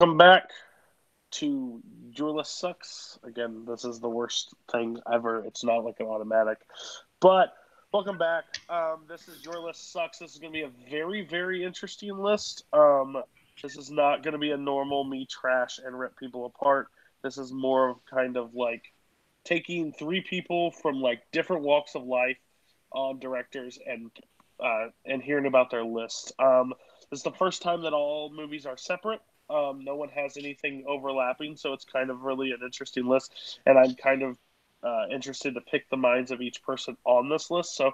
Welcome back to Your List Sucks. Again, this is the worst thing ever. It's not like an automatic. But welcome back. Um, this is Your List Sucks. This is going to be a very, very interesting list. Um, this is not going to be a normal me trash and rip people apart. This is more of kind of like taking three people from like different walks of life on directors and uh, and hearing about their list. Um, this is the first time that all movies are separate. Um, no one has anything overlapping, so it's kind of really an interesting list. And I'm kind of uh, interested to pick the minds of each person on this list. So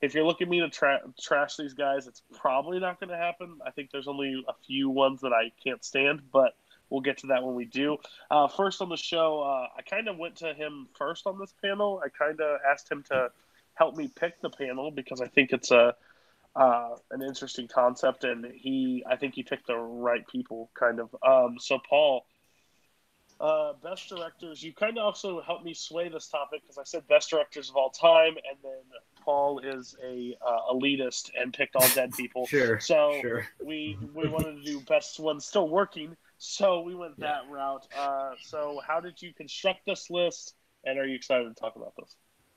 if you're looking me to tra- trash these guys, it's probably not going to happen. I think there's only a few ones that I can't stand, but we'll get to that when we do. Uh, first on the show, uh, I kind of went to him first on this panel. I kind of asked him to help me pick the panel because I think it's a uh, an interesting concept, and he I think he picked the right people, kind of. Um, so Paul, uh, best directors. You kind of also helped me sway this topic because I said best directors of all time, and then Paul is a uh, elitist and picked all dead people. sure. So sure. we we wanted to do best ones still working, so we went Yeah. that route. Uh, so how did you construct this list, and are you excited to talk about this?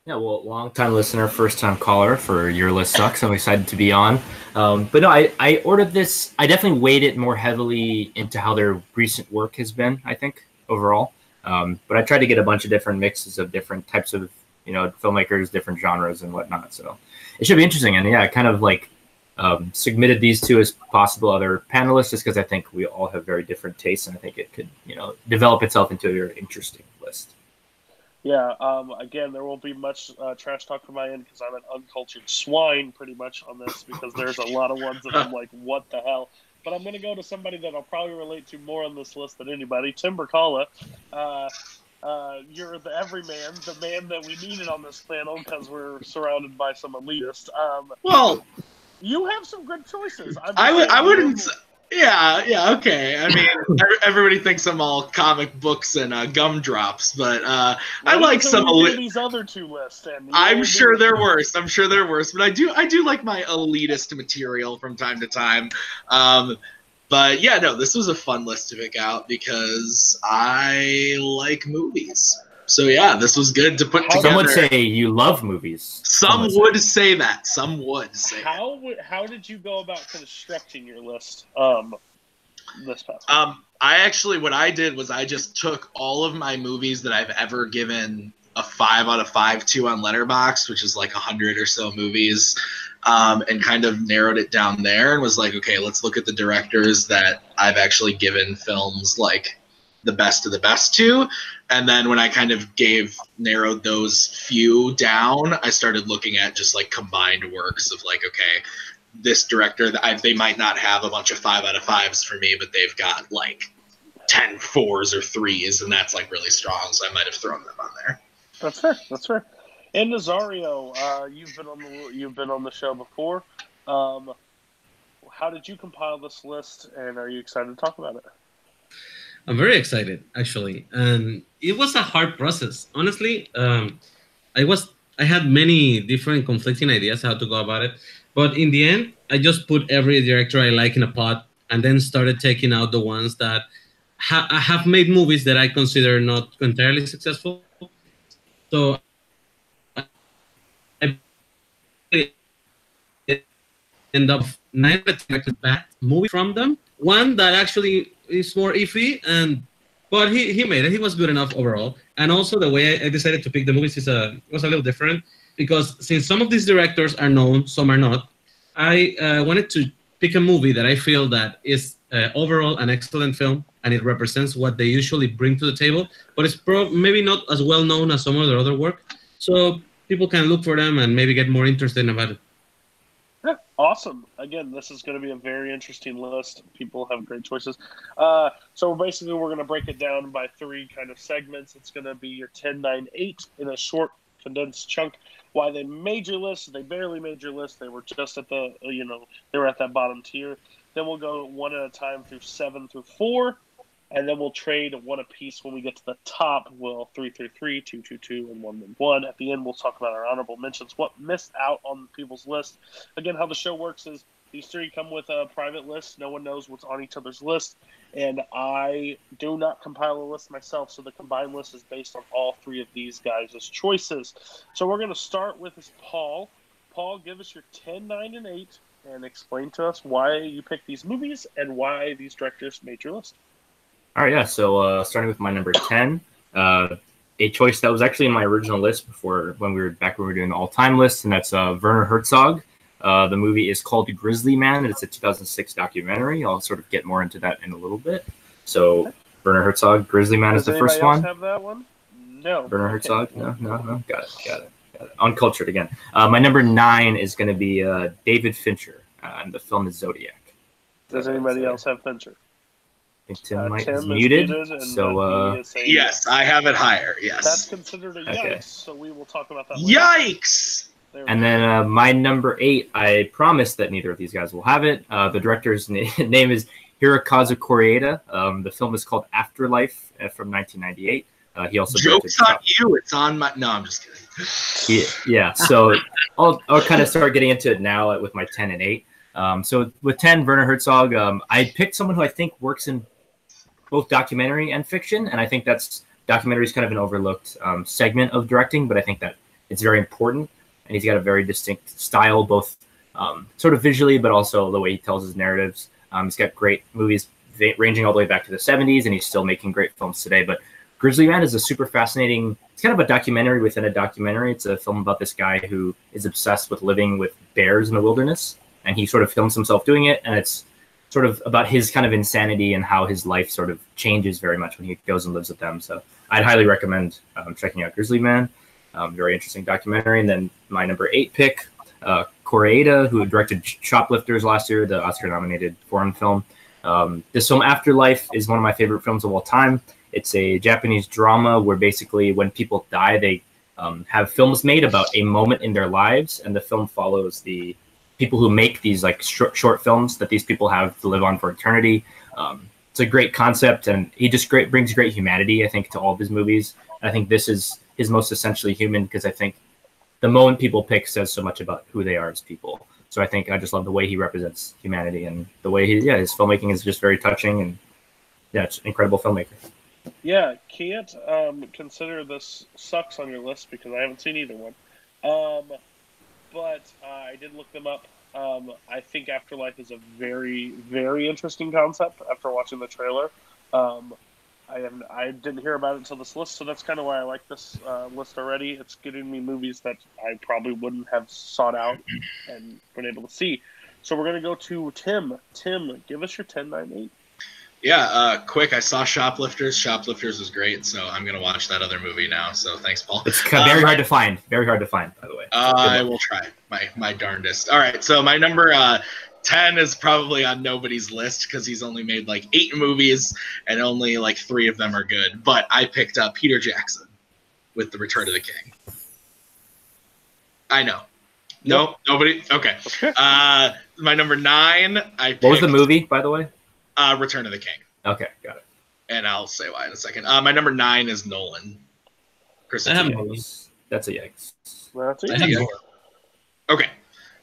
Yeah, well, long time listener, first time caller for your list sucks. I'm excited to be on. Um, but no, I, I ordered this. I definitely weighed it more heavily into how their recent work has been. I think overall, um, but I tried to get a bunch of different mixes of different types of you know filmmakers, different genres and whatnot. So it should be interesting. And yeah, I kind of like um, submitted these two as possible other panelists just because I think we all have very different tastes, and I think it could you know develop itself into a very interesting list. Yeah. Um, again, there won't be much uh, trash talk from my end because I'm an uncultured swine, pretty much on this because there's a lot of ones that I'm like, what the hell. But I'm going to go to somebody that I'll probably relate to more on this list than anybody, Tim Berkala. Uh, uh, you're the everyman, the man that we needed on this panel because we're surrounded by some elitists. Um, Well, you have some good choices. I'm I would. I wouldn't. Yeah, yeah, okay. I mean, everybody thinks I'm all comic books and uh, gumdrops, but uh, I like some. Eli- these other two lists. And I'm sure they're worse. I'm sure they're worse, but I do. I do like my elitist material from time to time. Um, but yeah, no, this was a fun list to pick out because I like movies. So yeah, this was good to put How- together. Some would say you love movies. Some would say. say that. Some would say. How would, how did you go about constructing your list? Um, this past. Um, I actually, what I did was I just took all of my movies that I've ever given a five out of five to on Letterboxd, which is like a hundred or so movies, um, and kind of narrowed it down there and was like, okay, let's look at the directors that I've actually given films like the best of the best to. And then when I kind of gave narrowed those few down, I started looking at just like combined works of like, okay, this director that they might not have a bunch of five out of fives for me, but they've got like 10 fours or threes, and that's like really strong. So I might have thrown them on there. That's fair. That's fair. And Nazario, uh, you've been on the you've been on the show before. Um, how did you compile this list, and are you excited to talk about it? I'm very excited, actually, and it was a hard process. Honestly, um, I was I had many different conflicting ideas how to go about it, but in the end, I just put every director I like in a pot, and then started taking out the ones that ha- have made movies that I consider not entirely successful. So I end up nine expected bad movie from them. One that actually is more iffy, and but he, he made it. He was good enough overall. And also the way I decided to pick the movies is a was a little different because since some of these directors are known, some are not. I uh, wanted to pick a movie that I feel that is uh, overall an excellent film and it represents what they usually bring to the table, but it's pro- maybe not as well known as some of their other work. So people can look for them and maybe get more interested about it. Awesome. Again, this is going to be a very interesting list. People have great choices. Uh, so basically, we're going to break it down by three kind of segments. It's going to be your 10, 9, 8 in a short, condensed chunk. Why they made your list? They barely made your list. They were just at the, you know, they were at that bottom tier. Then we'll go one at a time through seven through four, and then we'll trade one apiece when we get to the top. We'll three through three, two two two, and one one one. At the end, we'll talk about our honorable mentions. What missed out on the people's list again, how the show works is These three come with a private list. No one knows what's on each other's list. And I do not compile a list myself, so the combined list is based on all three of these guys' choices. So we're going to start with this Paul. Paul, give us your 10, 9, and 8 and explain to us why you picked these movies and why these directors made your list. All right, yeah. So uh, starting with my number 10, uh, a choice that was actually in my original list before when we were back when we were doing the all-time list, and that's uh, Werner Herzog. Uh, the movie is called Grizzly Man. And it's a 2006 documentary. I'll sort of get more into that in a little bit. So Werner Herzog, Grizzly Man Does is the first one. Have that one? No. Werner Herzog? No, no, no. Got it, got it, got it. Uncultured again. Uh, my number nine is going to be uh, David Fincher, uh, and the film is Zodiac. Does anybody else have Fincher? I think Tim Uh, might Tim is is muted. and, so uh, uh, he is saying Yes, I have it higher. Yes, that's considered a Okay. yikes, so we will talk about that later. Yikes! And go. then uh, my number eight, I promise that neither of these guys will have it. Uh, the director's na- name is Hirokazu Koreeda. Um, the film is called Afterlife uh, from 1998. Uh, he also directed Joke's on you. It's on my. No, I'm just kidding. Yeah, yeah. So I'll, I'll kind of start getting into it now with my 10 and 8. Um, so with 10, Werner Herzog, um, I picked someone who I think works in both documentary and fiction. And I think that's documentary is kind of an overlooked um, segment of directing, but I think that it's very important. And he's got a very distinct style, both um, sort of visually, but also the way he tells his narratives. Um, he's got great movies ranging all the way back to the 70s, and he's still making great films today. But Grizzly Man is a super fascinating. It's kind of a documentary within a documentary. It's a film about this guy who is obsessed with living with bears in the wilderness, and he sort of films himself doing it. And it's sort of about his kind of insanity and how his life sort of changes very much when he goes and lives with them. So I'd highly recommend um, checking out Grizzly Man. Um, very interesting documentary. And then my number eight pick, uh, Koreeda, who directed Shoplifters last year, the Oscar-nominated foreign film. Um, this film, Afterlife, is one of my favorite films of all time. It's a Japanese drama where basically when people die, they um, have films made about a moment in their lives, and the film follows the people who make these like short, short films that these people have to live on for eternity. Um, it's a great concept, and he just great brings great humanity, I think, to all of his movies. I think this is his most essentially human because I think the moment people pick says so much about who they are as people. So I think I just love the way he represents humanity and the way he, yeah, his filmmaking is just very touching and yeah, it's incredible filmmaker. Yeah, can't um, consider this sucks on your list because I haven't seen either one. Um, but uh, I did look them up. Um, I think Afterlife is a very, very interesting concept after watching the trailer. Um, I have I didn't hear about it until this list, so that's kind of why I like this uh, list already. It's getting me movies that I probably wouldn't have sought out and been able to see. So we're gonna go to Tim. Tim, give us your 10, 9, 8. Yeah, uh, quick. I saw Shoplifters. Shoplifters was great, so I'm gonna watch that other movie now. So thanks, Paul. It's ca- very Um, hard to find. Very hard to find, by the way. Uh, I will try my my darndest. All right, so my number uh, ten is probably on nobody's list because he's only made like eight movies and only like three of them are good. But I picked up Peter Jackson with The Return of the King. I know. No, nobody. Okay. Okay. Uh, my number nine. I picked, What was the movie, by the way? Uh, Return of the King, Okay, got it. and I'll say why in a second. Uh, my number nine is Nolan. Chris, I have Yikes. That's a yikes. That's I it. have Okay.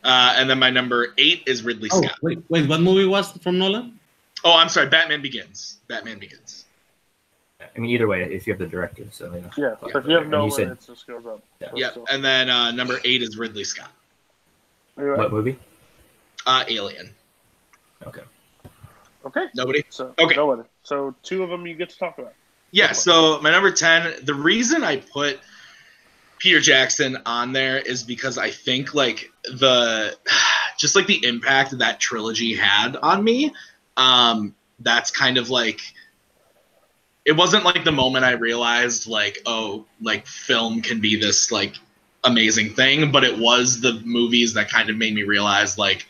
Uh, and then my number eight is Ridley Oh, Scott. wait, wait, what movie was from Nolan? Oh, I'm sorry. Batman Begins. Batman Begins. I mean, either way, if you have the director, so yeah. Yeah, Yeah, if you have and no one, said- it just goes up. Yeah. Yep. So- And then uh, number eight is Ridley Scott. Anyway, What movie? Uh, Alien. Okay. Okay. Nobody. So Okay. Nobody. So two of them you get to talk about. Yeah. So my number ten. The reason I put Peter Jackson on there is because I think like the just like the impact that trilogy had on me. Um, that's kind of like it wasn't like the moment I realized like oh like film can be this like amazing thing, but it was the movies that kind of made me realize like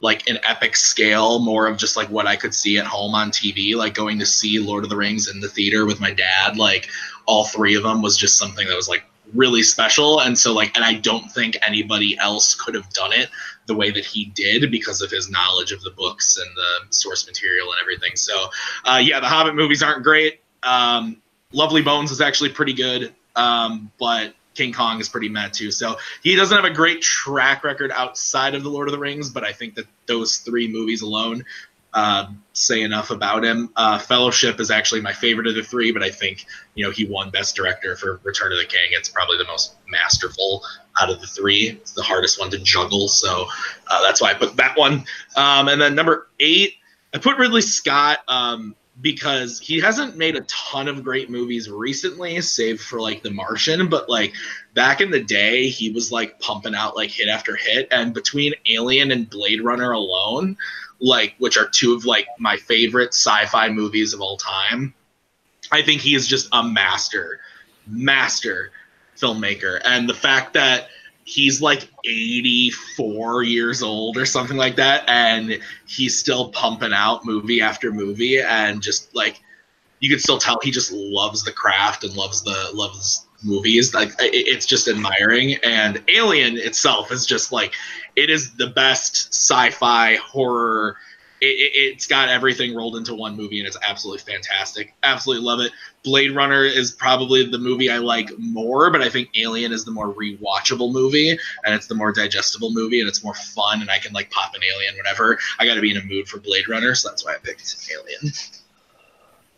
like an epic scale, more of just like what I could see at home on TV, like going to see Lord of the Rings in the theater with my dad, like all three of them was just something that was like really special. And so like and I don't think anybody else could have done it the way that he did because of his knowledge of the books and the source material and everything. So uh, yeah, the Hobbit movies aren't great. Um, Lovely Bones is actually pretty good. Um, but King Kong is pretty mad too. So he doesn't have a great track record outside of the Lord of the Rings, but I think that those three movies alone uh, say enough about him. Uh, Fellowship is actually my favorite of the three, but I think you know he won Best Director for Return of the King. It's probably the most masterful out of the three. It's the hardest one to juggle, so uh, that's why I put that one. Um, and then number eight, I put Ridley Scott. Um, because he hasn't made a ton of great movies recently, save for like The Martian. But like back in the day, he was like pumping out like hit after hit. And between Alien and Blade Runner alone, like which are two of like my favorite sci-fi movies of all time, I think he is just a master, master filmmaker. And the fact that he's like 84 years old or something like that and he's still pumping out movie after movie and just like you can still tell he just loves the craft and loves the loves movies. Like it's just admiring and alien itself is just like it is the best sci-fi horror it, has got everything rolled into one movie and it's absolutely fantastic. Absolutely love it. Blade runner is probably the movie i like more but i think alien is the more rewatchable movie and it's the more digestible movie and it's more fun and i can like pop an alien whenever. I got to be in a mood for blade runner so that's why i picked alien.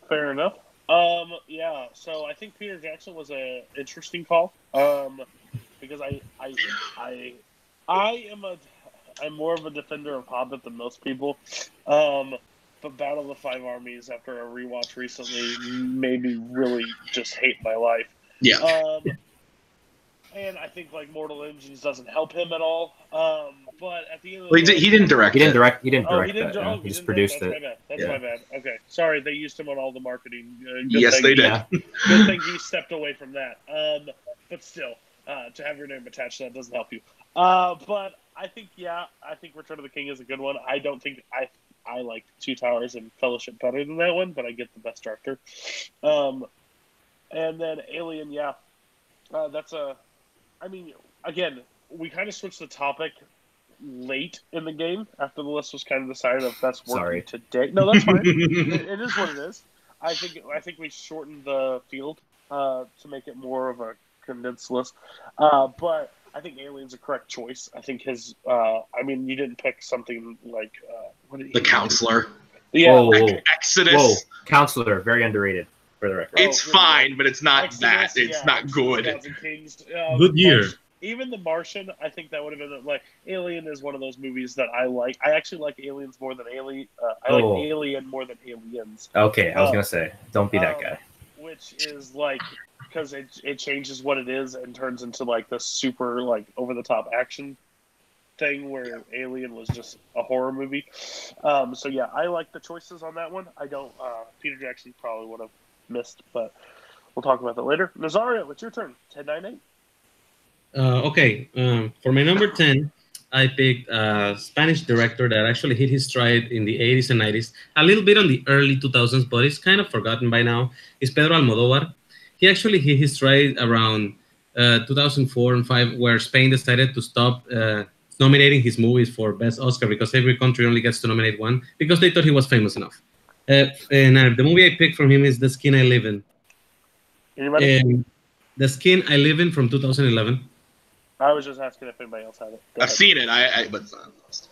Fair enough. Um yeah so i think peter jackson was a interesting call um because i i i i am a I'm more of a defender of Hobbit than most people. Um, but Battle of the Five Armies, after a rewatch recently, made me really just hate my life. Yeah. Um, and I think like Mortal Engines doesn't help him at all. Um, but at the end of the well, he, day, he didn't direct. He didn't direct. He didn't oh, direct he didn't, that. oh, he, he just produced That's it. My bad. That's Yeah. my bad. Okay, sorry. They used him on all the marketing. Uh, Yes, they did. Yeah. Good thing he stepped away from that. Um, but still, uh, to have your name attached to that doesn't help you. Uh, but I think yeah, I think Return of the King is a good one. I don't think I I like Two Towers and Fellowship better than that one, but I get the best director. Um, and then Alien, yeah, uh, that's a. I mean, again, we kind of switched the topic late in the game after the list was kind of decided of best working Sorry. today. No, that's fine. it, it is what it is. I think I think we shortened the field uh, to make it more of a condensed list. Uh, but I think Alien's a correct choice. I think his. Uh, I mean, you didn't pick something like uh, what did the you- counselor. Yeah, Whoa, whoa, Ex- Exodus. whoa! Counselor, very underrated for the record. It's Oh, fine, but it's not Exodus, that. It's yeah, not good. Kings, uh, Good year. Mars- even the Martian, I think that would have been like Alien is one of those movies that I like. I actually like Aliens more than Alien. Uh, I like Oh. Alien more than Aliens. Okay, I was Oh. gonna say, don't be that Um, guy. Which is like because it it changes what it is and turns into like the super like over the top action thing where Alien was just a horror movie. Um, so yeah, I like the choices on that one. I don't. Uh, Peter Jackson probably would have missed, but we'll talk about that later. Nazario, it's your turn. Ten nine eight. Uh, okay, um, for my number 10, I picked a Spanish director that actually hit his stride in the 80s and 90s, a little bit on the early 2000s, but it's kind of forgotten by now. It's Pedro Almodovar. He actually hit his stride around uh, 2004 and 5, where Spain decided to stop uh, nominating his movies for Best Oscar because every country only gets to nominate one because they thought he was famous enough. Uh, and uh, the movie I picked from him is The Skin I Live In. The Skin I Live In from 2011. I was just asking if anybody else had it. Go I've ahead. seen it. I, I but it's not on the list.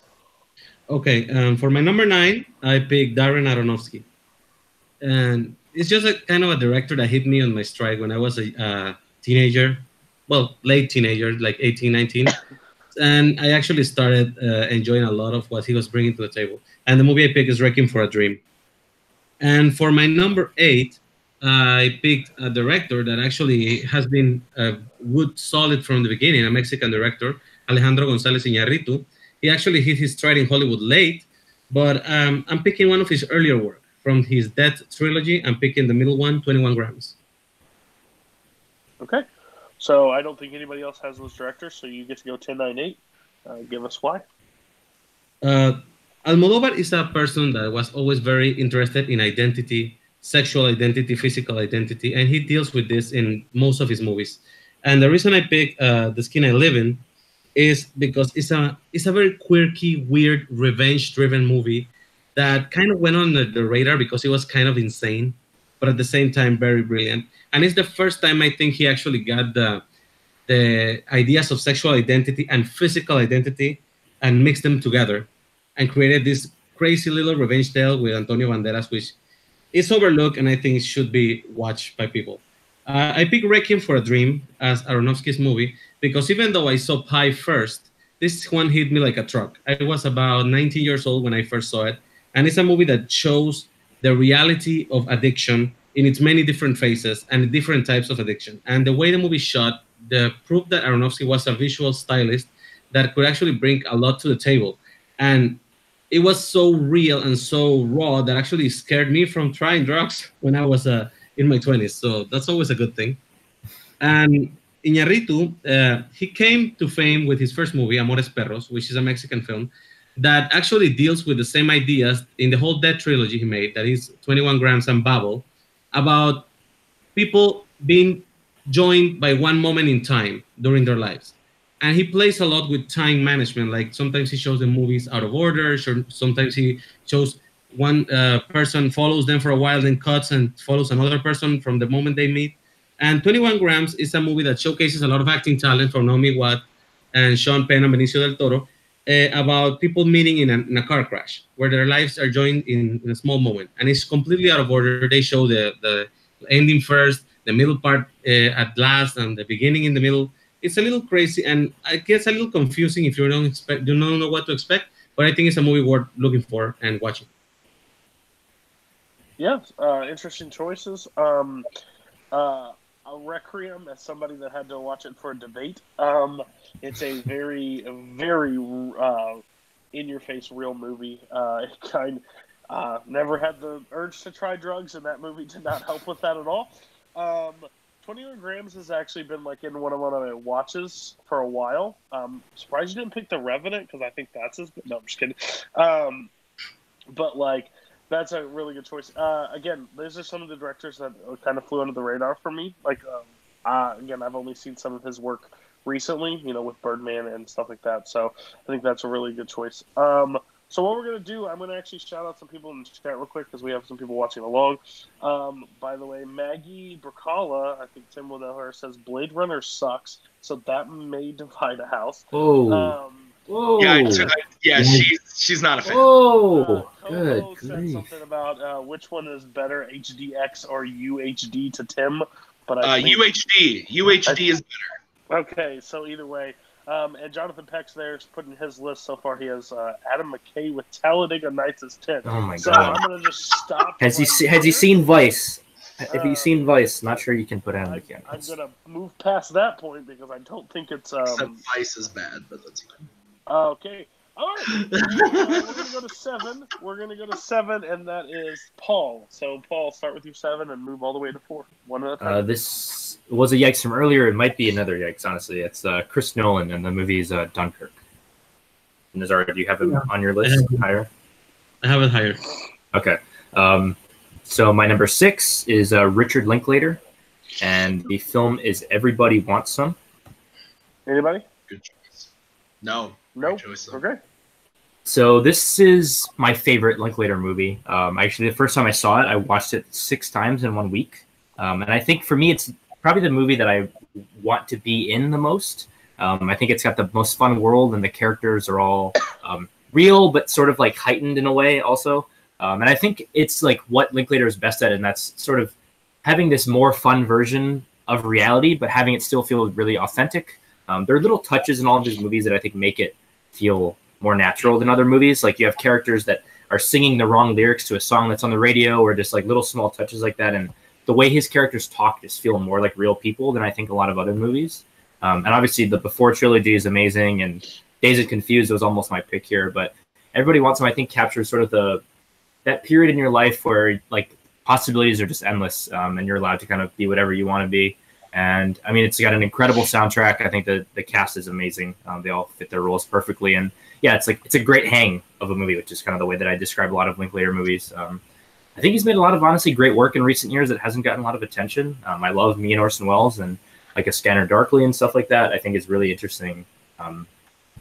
Okay, um, for my number nine, I picked Darren Aronofsky, and it's just a kind of a director that hit me on my stride when I was a uh, teenager, well, late teenager, like 18, 19, and I actually started uh, enjoying a lot of what he was bringing to the table. And the movie I picked is Requiem for a Dream. And for my number eight, I picked a director that actually has been uh, good, solid from the beginning, a Mexican director, Alejandro González Iñárritu he actually hit his stride in Hollywood late, but um, I'm picking one of his earlier work from his Death trilogy. I'm picking the middle one, 21 grams. Okay. So I don't think anybody else has those directors, so you get to go ten nine eight. Uh, give us why. Uh, Almodovar is a person that was always very interested in identity, sexual identity, physical identity, and he deals with this in most of his movies. And the reason I pick uh, The Skin I Live In is because it's a it's a very quirky, weird, revenge-driven movie that kind of went on the, the radar because it was kind of insane, but at the same time very brilliant. And it's the first time I think he actually got the the ideas of sexual identity and physical identity and mixed them together and created this crazy little revenge tale with Antonio Banderas, which is overlooked and I think it should be watched by people. Uh, I picked Requiem for a Dream as Aronofsky's movie because even though I saw Pi first, this one hit me like a truck. I was about 19 years old when I first saw it, and it's a movie that shows the reality of addiction in its many different phases and different types of addiction. And the way the movie shot, the proof that Aronofsky was a visual stylist that could actually bring a lot to the table. And it was so real and so raw that actually scared me from trying drugs when I was uh, in my 20s. So that's always a good thing. And Iñárritu, uh, he came to fame with his first movie, Amores Perros, which is a Mexican film that actually deals with the same ideas in the whole Dead trilogy he made, that is 21 Grams and Babel, about people being joined by one moment in time during their lives. And he plays a lot with time management. Like sometimes he shows the movies out of order, or sometimes he shows one uh, person follows them for a while, then cuts and follows another person from the moment they meet. And 21 Grams is a movie that showcases a lot of acting talent from Naomi Watt and Sean Penn and Benicio del Toro uh, about people meeting in a, in a, car crash where their lives are joined in, in, a small moment. And it's completely out of order. They show the, the ending first, the middle part uh, at last, and the beginning in the middle. It's a little crazy and I guess a little confusing if you don't expect, you don't know what to expect. But I think it's a movie worth looking for and watching. Yeah, uh, interesting choices. Um, uh, a Requiem as somebody that had to watch it for a debate. Um, it's a very, very uh, in-your-face real movie. Uh, it kind uh, never had the urge to try drugs, and that movie did not help with that at all. Um, 21 Grams has actually been like in one of my watches for a while. Um, surprised you didn't pick The Revenant because I think that's his. No, I'm just kidding. Um, but like that's a really good choice. Uh, again, these are some of the directors that kind of flew under the radar for me. Like, um, uh, again, I've only seen some of his work recently, you know, with Birdman and stuff like that. So I think that's a really good choice. Um, so what we're gonna do, I'm gonna actually shout out some people in the chat real quick because we have some people watching along. Um, by the way, Maggie Bracala, I think Tim will know her, says Blade Runner sucks, so that may divide a house. Oh. Um, Whoa. Yeah, I I- yeah, she's she's not a fan. Oh, Uh, Good Coco said grief. something about uh, which one is better, HDX or UHD to Tim. But Uh, I think, UHD, UHD is better. okay, so either way. Um, and Jonathan Peck's there is putting his list so far. He has uh, Adam McKay with Talladega Nights as 10. Oh my so god. I'm going to just stop. Has he right se- has he seen Vice? If Uh, he's seen Vice, not sure you can put Adam I, McKay. I'm going to move past that point because I don't think it's. except Um, Vice is bad, but that's fine. okay. All right. Uh, we're going to go to seven. We're going to go to seven, and that is Paul. So, Paul, start with your seven and move all the way to four. One at a time. Uh, this was a yikes from earlier. It might be another yikes. Honestly, it's uh, Chris Nolan, and the movie is uh, Dunkirk. Nazar, do you have him Yeah. on your list I higher? I have it higher. Okay. Um, so my number six is uh, Richard Linklater, and the film is Everybody Wants Some. Anybody? Good choice. No. No. Great choice. Okay. So this is my favorite Linklater movie. Um, actually, the first time I saw it, I watched it six times in one week, um, and I think for me, it's probably the movie that I want to be in the most. Um, I think it's got the most fun world, and the characters are all um, real, but sort of like heightened in a way, also. Um, and I think it's like what Linklater is best at, and that's sort of having this more fun version of reality, but having it still feel really authentic. Um, there are little touches in all of his movies that I think make it feel more natural than other movies. Like you have characters that are singing the wrong lyrics to a song that's on the radio, or just like little small touches like that. And the way his characters talk just feel more like real people than I think a lot of other movies. Um, and obviously, the Before trilogy is amazing, and Dazed and Confused was almost my pick here. But Everybody Wants Some, I think, captures sort of the that period in your life where like possibilities are just endless, um, and you're allowed to kind of be whatever you want to be. And I mean, it's got an incredible soundtrack. I think the the cast is amazing. Um, they all fit their roles perfectly, and yeah, it's like it's a great hang of a movie, which is kind of the way that I describe a lot of Linklater movies. Um, I think he's made a lot of honestly great work in recent years that hasn't gotten a lot of attention. Um, I love me and Orson Welles and like a Scanner Darkly and stuff like that. I think is really interesting. Um,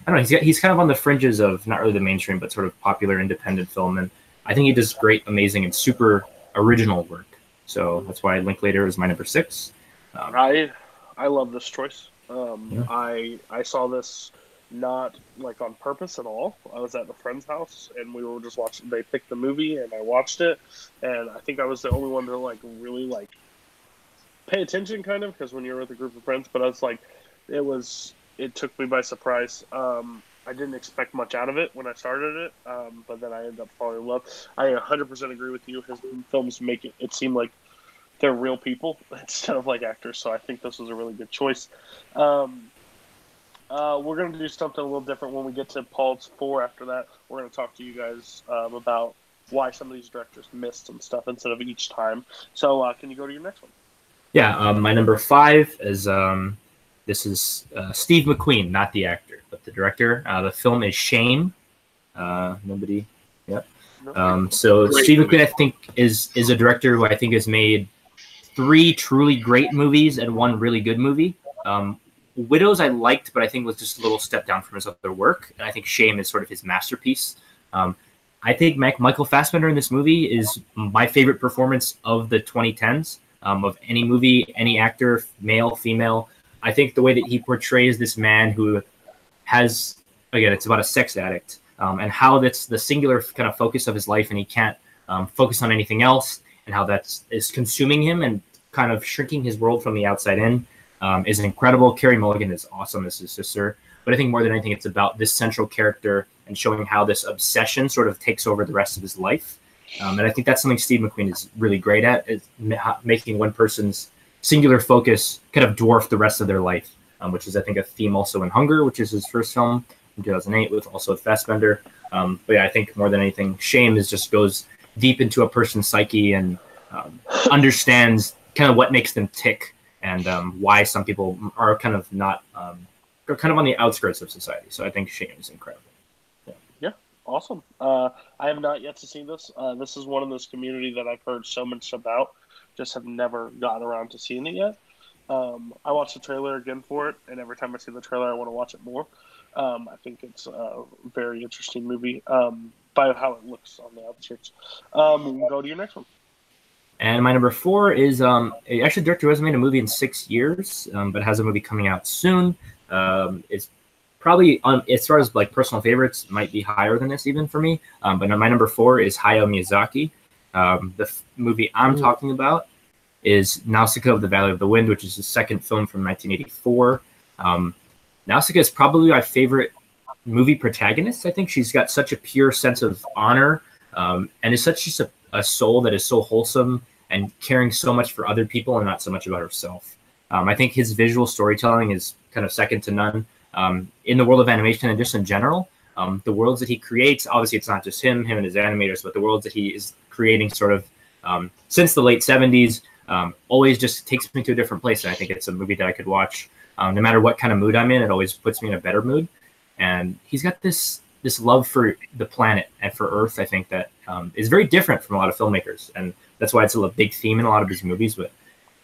I don't know. He's got, he's kind of on the fringes of not really the mainstream, but sort of popular independent film, and I think he does great, amazing, and super original work. So that's why Linklater is my number six. Um, I I love this choice. Um, Yeah. I I saw this not like on purpose at all. I was at a friend's house and we were just watching. They picked the movie and I watched it, and I think I was the only one to like really like pay attention, kind of, because when you're with a group of friends. But I was like, it was it took me by surprise. Um, I didn't expect much out of it when I started it, um, but then I ended up falling in love. I 100% agree with you. His films make it, it seem like they're real people instead of like actors. So I think this was a really good choice. Um, uh, we're going to do something a little different when we get to Paul's four. After that, we're going to talk to you guys um, about why some of these directors missed some stuff instead of each time. So uh, can you go to your next one? Yeah, um, my number five is um, this is uh, Steve McQueen, not the actor, but the director. Uh, the film is Shame. Uh, nobody. No? Um, so Great Steve movie. McQueen, I think, is is a director who I think has made three truly great movies and one really good movie. Um, Widows I liked, but I think was just a little step down from his other work. And I think Shame is sort of his masterpiece. Um, I think Mac- Michael Fassbender in this movie is my favorite performance of the 2010s um, of any movie, any actor, male, female. I think the way that he portrays this man who has, again, it's about a sex addict um, and how that's the singular kind of focus of his life, and he can't um, focus on anything else, and how that's is consuming him and kind of shrinking his world from the outside in um, is incredible. Carey Mulligan is awesome as his sister, but I think more than anything, it's about this central character and showing how this obsession sort of takes over the rest of his life. Um, and I think that's something Steve McQueen is really great at, is ma- making one person's singular focus kind of dwarf the rest of their life, um, which is, I think, a theme also in Hunger, which is his first film in 2008 with also Fassbender. Um, but yeah, I think more than anything, Shame is just goes deep into a person's psyche and um, understands kind of what makes them tick and um, why some people are kind of not, um, are kind of on the outskirts of society. So I think Shame is incredible. Yeah, yeah awesome. Uh, I have not yet to see this. Uh, this is one of those community that I've heard so much about, just have never gotten around to seeing it yet. Um, I watched the trailer again for it, and every time I see the trailer, I want to watch it more. Um, I think it's a very interesting movie um, by how it looks on the outskirts. Um, go to your next one. And my number four is um, actually director who hasn't made a movie in six years, um, but has a movie coming out soon. Um, it's probably on as far as like personal favorites might be higher than this even for me. Um, but my number four is Hayao Miyazaki. Um, the f- movie I'm Ooh. talking about is Nausicaa of the Valley of the Wind, which is his second film from 1984. Um, Nausicaa is probably my favorite movie protagonist. I think she's got such a pure sense of honor um, and is such just a, a soul that is so wholesome and caring so much for other people and not so much about herself. Um, I think his visual storytelling is kind of second to none um, in the world of animation and just in general. Um, the worlds that he creates, obviously, it's not just him, him and his animators, but the worlds that he is creating, sort of um, since the late '70s, um, always just takes me to a different place. And I think it's a movie that I could watch um, no matter what kind of mood I'm in. It always puts me in a better mood. And he's got this this love for the planet and for Earth. I think that um, is very different from a lot of filmmakers, and that's why it's a big theme in a lot of his movies. But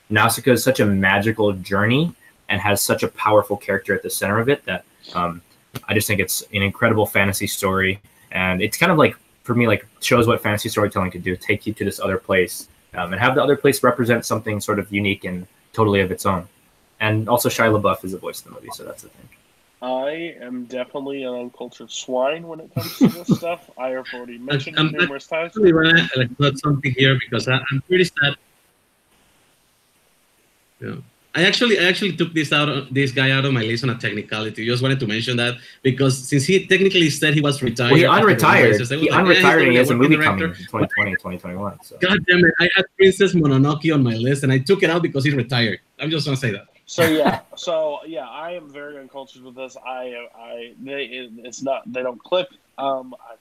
Nausicaa is such a magical journey and has such a powerful character at the center of it that um, I just think it's an incredible fantasy story, and it's kind of like for me like shows what fantasy storytelling can do: take you to this other place um, and have the other place represent something sort of unique and totally of its own. And also Shia LaBeouf is the voice of the movie, so that's the thing. I am definitely an uncultured swine when it comes to this stuff. I have already mentioned I'm- it numerous times. Actually, when I like put something here because I, I'm pretty sad. Yeah. I actually I actually took this out of, this guy out of my list on a technicality. Just wanted to mention that because since he technically said he was retired. Well, he after unretired. races, He like, he's unretired and he a has a movie working coming in 2020, 2021. So. God damn it! I had Princess Mononoke on my list, and I took it out because he retired. I'm just gonna say that. So yeah, so yeah, I am very uncultured with this. I, I, they, it, it's not, they don't click. Um, I've,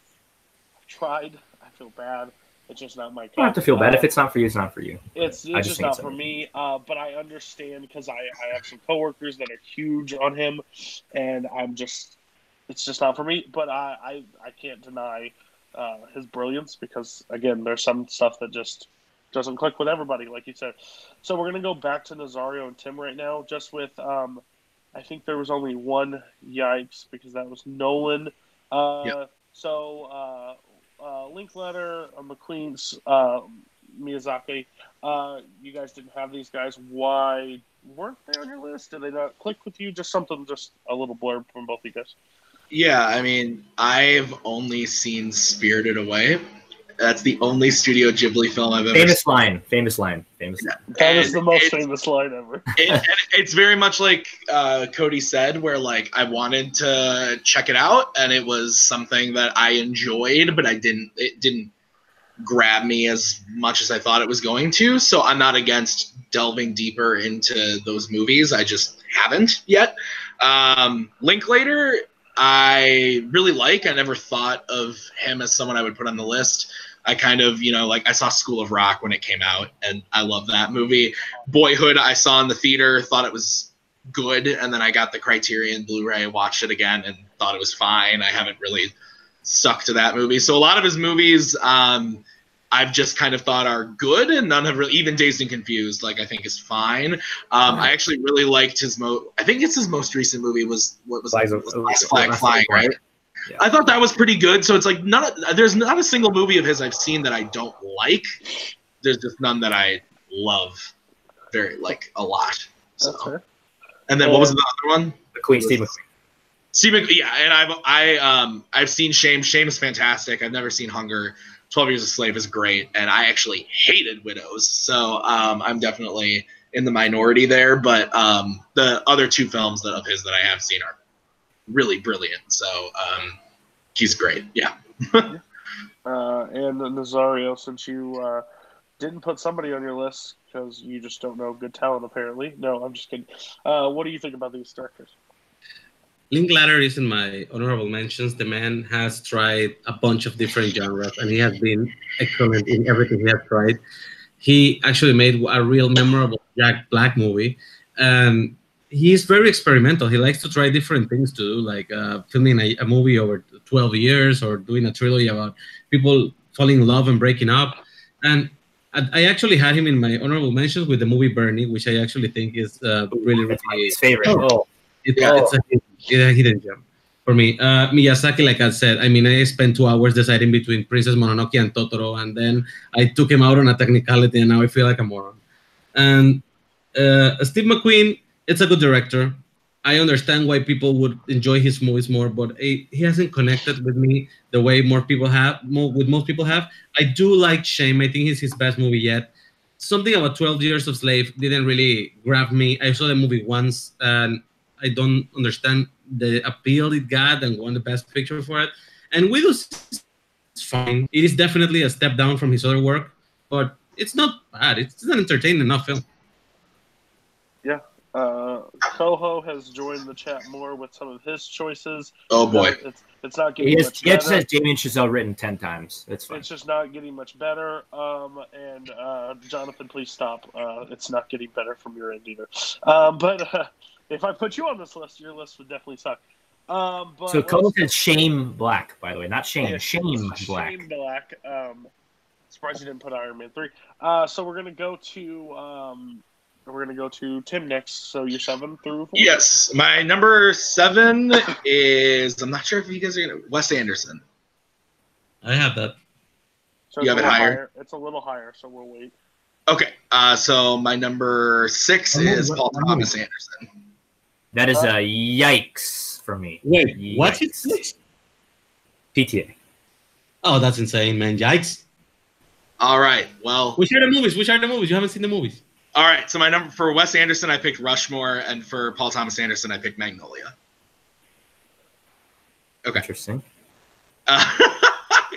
I've tried. I feel bad. It's just not my. You don't have to feel bad. Uh, If it's not for you, it's not for you. It's, it's just just not for amazing. me. Uh, but I understand because I, I have some coworkers that are huge on him, and I'm just, it's just not for me. But I, I, I can't deny uh, his brilliance because again, there's some stuff that just doesn't click with everybody, like you said. So we're gonna go back to Nazario and Tim right now, just with um, I think there was only one yikes because that was Nolan. Uh, So uh, uh, Linklater, uh, McQueen's, uh, Miyazaki. Miyazaki. Uh, you guys didn't have these guys. Why weren't they on your list? Did they not click with you? Just something, just a little blurb from both of you guys. Yeah, I mean, I've only seen Spirited Away. That's the only Studio Ghibli film I've ever Famous line. Famous line. Famous. That is the most it's- famous line ever. it, and it's very much like uh, Cody said, where like I wanted to check it out, and it was something that I enjoyed, but I didn't. It didn't grab me as much as I thought it was going to. So I'm not against delving deeper into those movies. I just haven't yet. Um, Linklater, I really like. I never thought of him as someone I would put on the list. I kind of, you know, like I saw School of Rock when it came out, and I love that movie. Boyhood, I saw in the theater, thought it was good, and then I got the Criterion Blu-ray, watched it again, and thought it was fine. I haven't really stuck to that movie. So a lot of his movies, um, I've just kind of thought are good, and none have really. Even Dazed and Confused, like I think is fine. Um, I actually really liked his mo. I think it's his most recent movie was what was, Flags it? of- was Last Flag Flying, right? Yeah. I thought that was pretty good. So it's like none. Of, there's not a single movie of his I've seen that I don't like. There's just none that I love very like a lot. So. That's fair. And then what was the other one? The Queen, Steve McQueen. Steve Mc- yeah, and I've I um I've seen Shame. Shame is fantastic. I've never seen Hunger. Twelve Years a Slave is great, and I actually hated Widows. So um, I'm definitely in the minority there. But um, the other two films that of his that I have seen are really brilliant. So um, he's great. Yeah. Uh, and Nazario, since you uh, didn't put somebody on your list because you just don't know good talent, apparently. No, I'm just kidding. Uh, what do you think about these directors? Linklater is in my honorable mentions. The man has tried a bunch of different genres, and he has been excellent in everything he has tried. He actually made a real memorable Jack Black movie, and he's very experimental. He likes to try different things to do, like uh, filming a, a movie over 12 years or doing a trilogy about people falling in love and breaking up. And I, I actually had him in my honorable mentions with the movie Bernie, which I actually think is uh, really, really least favorite. Oh. Oh, it, Yeah. it's, a, it's a hidden gem for me. Uh, Miyazaki, like I said, I mean, I spent two hours deciding between Princess Mononoke and Totoro, and then I took him out on a technicality, and now I feel like a moron. And uh, Steve McQueen, it's a good director. I understand why people would enjoy his movies more, but he, he hasn't connected with me the way more people have. More, with most people have. I do like Shame. I think it's his best movie yet. Something about 12 Years of Slave didn't really grab me. I saw the movie once, and I don't understand the appeal it got and won the best picture for it. And Widows is fine. It is definitely a step down from his other work, but it's not bad. It's an entertaining enough film. Uh, Coho has joined the chat more with some of his choices. Oh boy. It's, it's not getting he, has, much he better. says Damien Chazelle written 10 times. That's fine. It's just not getting much better. Um, and uh, Jonathan, please stop. Uh, it's not getting better from your end either. Um, but uh, if I put you on this list, your list would definitely suck. Um, but So let's- Cole says Shame Black, by the way. Not Shame, Yeah, Shame Black. Shane Black. Um, surprised you didn't put Iron Man three. Uh, so we're gonna go to um, we're gonna go to Tim next. So you're seven through. Four? Yes, my number seven is I'm not sure if you guys are gonna Wes Anderson. I have that. So You have it little higher? It's a little higher, so we'll wait. Okay, uh, so my number six Oh, no, is what- Paul what Thomas Anderson. That is Uh, a yikes for me. Wait, what's it? Yikes. PTA. Oh, that's insane, man. Yikes. All right, well, Which are the movies? Which are the movies? You haven't seen the movies. All right. So my number for Wes Anderson, I picked Rushmore, and for Paul Thomas Anderson, I picked Magnolia. Okay. Interesting. Uh,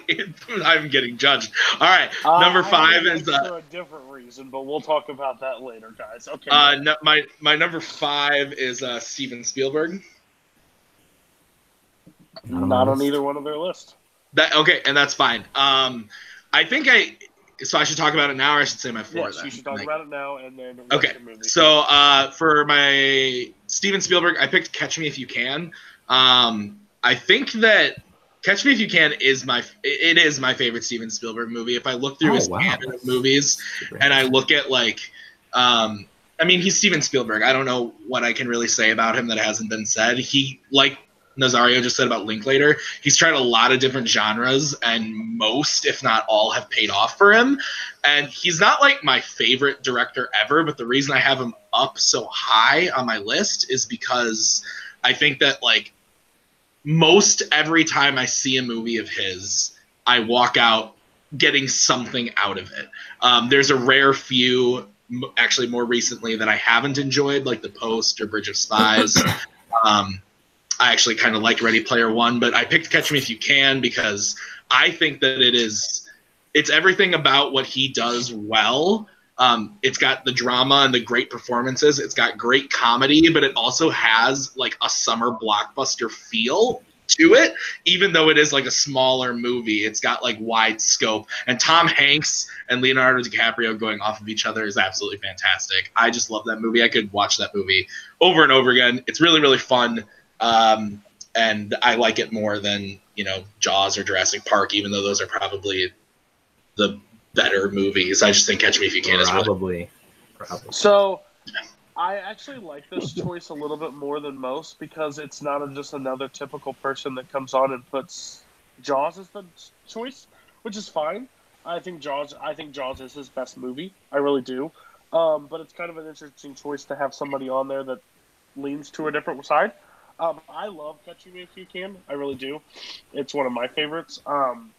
I'm getting judged. All right, Uh, number five is uh, for a different reason, but we'll talk about that later, guys. Okay. uh, no, my my number five is uh, Steven Spielberg. Not on not my on list. either one of their list. That okay, and that's fine. Um, I think I. So I should talk about it now, or I should say my four. Yes, then? you should talk Like- about it now, and then watch Okay, the movie. So uh, for my Steven Spielberg, I picked Catch Me If You Can. Um, I think that Catch Me If You Can is my it is my favorite Steven Spielberg movie. If I look through Oh, his wow. of movies and I look at like, um, I mean, he's Steven Spielberg. I don't know what I can really say about him that hasn't been said. He like Nazario just said about Linklater. He's tried a lot of different genres, and most, if not all, have paid off for him. And he's not like my favorite director ever, but the reason I have him up so high on my list is because I think that like most every time I see a movie of his, I walk out getting something out of it. Um, there's a rare few, actually more recently, that I haven't enjoyed, like The Post or Bridge of Spies. um, I actually kind of like Ready Player One, but I picked Catch Me If You Can because I think that it is, it's everything about what he does well. Um, it's got the drama and the great performances. It's got great comedy, but it also has like a summer blockbuster feel to it, even though it is like a smaller movie. It's got like wide scope. And Tom Hanks and Leonardo DiCaprio going off of each other is absolutely fantastic. I just love that movie. I could watch that movie over and over again. It's really, really fun. Um, and I like it more than, you know, Jaws or Jurassic Park, even though those are probably the better movies. I just think Catch Me If You Can is Probably. Probably. So, I actually like this choice a little bit more than most because it's not a, just another typical person that comes on and puts Jaws as the choice, which is fine. I think Jaws. I think Jaws is his best movie. I really do. Um, but it's kind of an interesting choice to have somebody on there that leans to a different side. Um, I love Catch Me If You Can. I really do. It's one of my favorites. Um,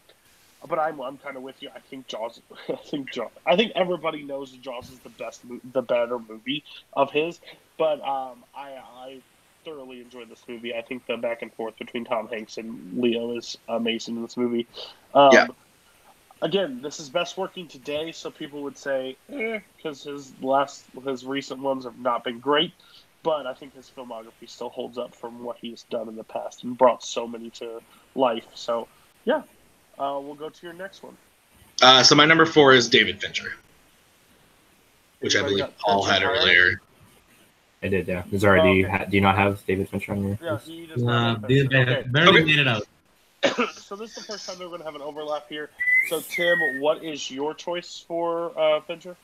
but I'm, I'm kind of with you. I think Jaws. I think Jaws. I think everybody knows Jaws is the best, the better movie of his. But um, I, I thoroughly enjoyed this movie. I think the back and forth between Tom Hanks and Leo is amazing in this movie. Um, Yeah. Again, this is best working today, so people would say, eh, because his last, his recent ones have not been great. But I think his filmography still holds up from what he's done in the past and brought so many to life. So, yeah, uh, we'll go to your next one. Uh, so my number four is David Fincher, which I believe Paul had higher? earlier. I did, yeah. Zara, do you ha- do you not have David Fincher on your? Yeah, he does Uh, not have did- Okay. barely Okay. made it out. so this is the first time we're going to have an overlap here. So Tim, what is your choice for uh, Fincher?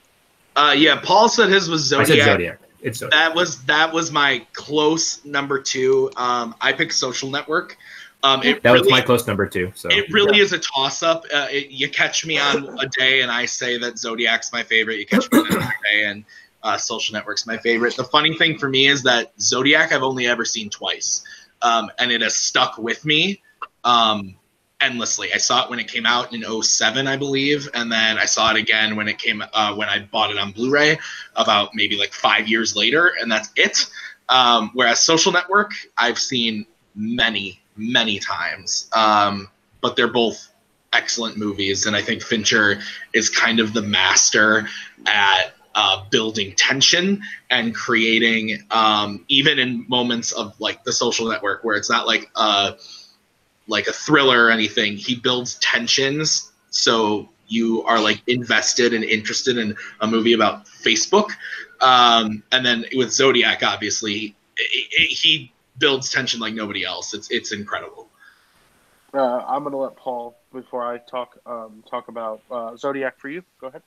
Uh, yeah, Paul said his was I said Zodiac. It's Zodiac. That was that was my close number two. Um, I picked Social Network. Um, it That was my close number two. So It really is a toss up. Uh, it, you catch me on a day and I say that Zodiac's my favorite. You catch me on another day and uh, Social Network's my favorite. The funny thing for me is that Zodiac I've only ever seen twice, um, and it has stuck with me um, endlessly. I saw it when it came out in 07, I believe, and then I saw it again when it came uh, when I bought it on Blu-ray about maybe like five years later, and that's it. Um, whereas Social Network, I've seen many, many times, um, but they're both excellent movies, and I think Fincher is kind of the master at uh, building tension and creating, um, even in moments of like the Social Network, where it's not like a like a thriller or anything. He builds tensions so you are like invested and interested in a movie about Facebook. Um, and then with Zodiac, obviously, i i he builds tension like nobody else. It's it's incredible. Uh, I'm going to let Paul before I talk um, talk about uh, Zodiac for you. Go ahead.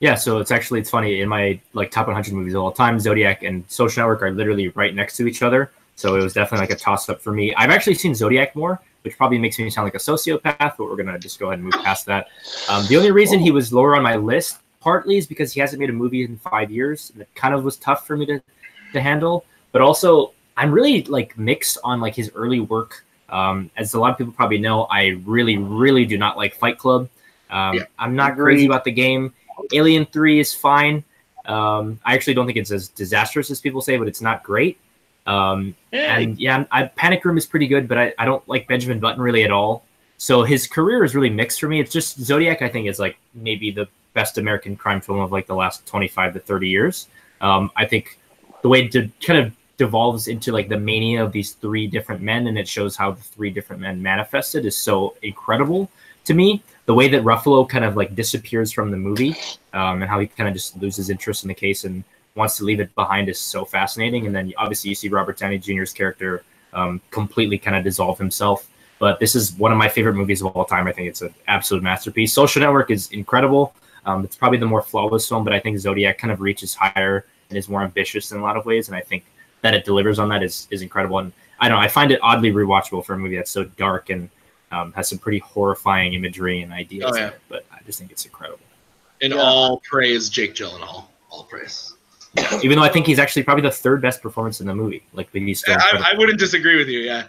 Yeah, so it's actually it's funny in my like top 100 movies of all time. Zodiac and Social Network are literally right next to each other, so it was definitely like a toss up for me. I've actually seen Zodiac more, which probably makes me sound like a sociopath, but we're gonna just go ahead and move past that. Um, the only reason he was lower on my list partly is because he hasn't made a movie in five years, and it kind of was tough for me to to handle. But also, I'm really like mixed on like his early work. Um, as a lot of people probably know, I really, really do not like Fight Club. Um, Yeah. I'm not crazy about the game. Alien Three is fine. Um, I actually don't think it's as disastrous as people say, but it's not great. Um, and yeah, I, Panic Room is pretty good, but I, I don't like Benjamin Button really at all. So his career is really mixed for me. It's just Zodiac, I think, is like maybe the best American crime film of like the last 25 to 30 years. Um, I think the way it kind of devolves into like the mania of these three different men and it shows how the three different men manifested is so incredible to me. The way that Ruffalo kind of like disappears from the movie um, and how he kind of just loses interest in the case and wants to leave it behind is so fascinating. And then obviously you see Robert Downey Jr.'s character um, completely kind of dissolve himself. But this is one of my favorite movies of all time. I think it's an absolute masterpiece. Social Network is incredible. Um, it's probably the more flawless film, but I think Zodiac kind of reaches higher and is more ambitious in a lot of ways. And I think that it delivers on that is, is incredible. And I don't know. I find it oddly rewatchable for a movie that's so dark and um, has some pretty horrifying imagery and ideas. Oh, yeah. in it, but I just think it's incredible. In Yeah. all praise, Jake Gyllenhaal. All praise. Even though I think he's actually probably the third best performance in the movie. Like, but he's still. I, I wouldn't disagree with you. Yeah.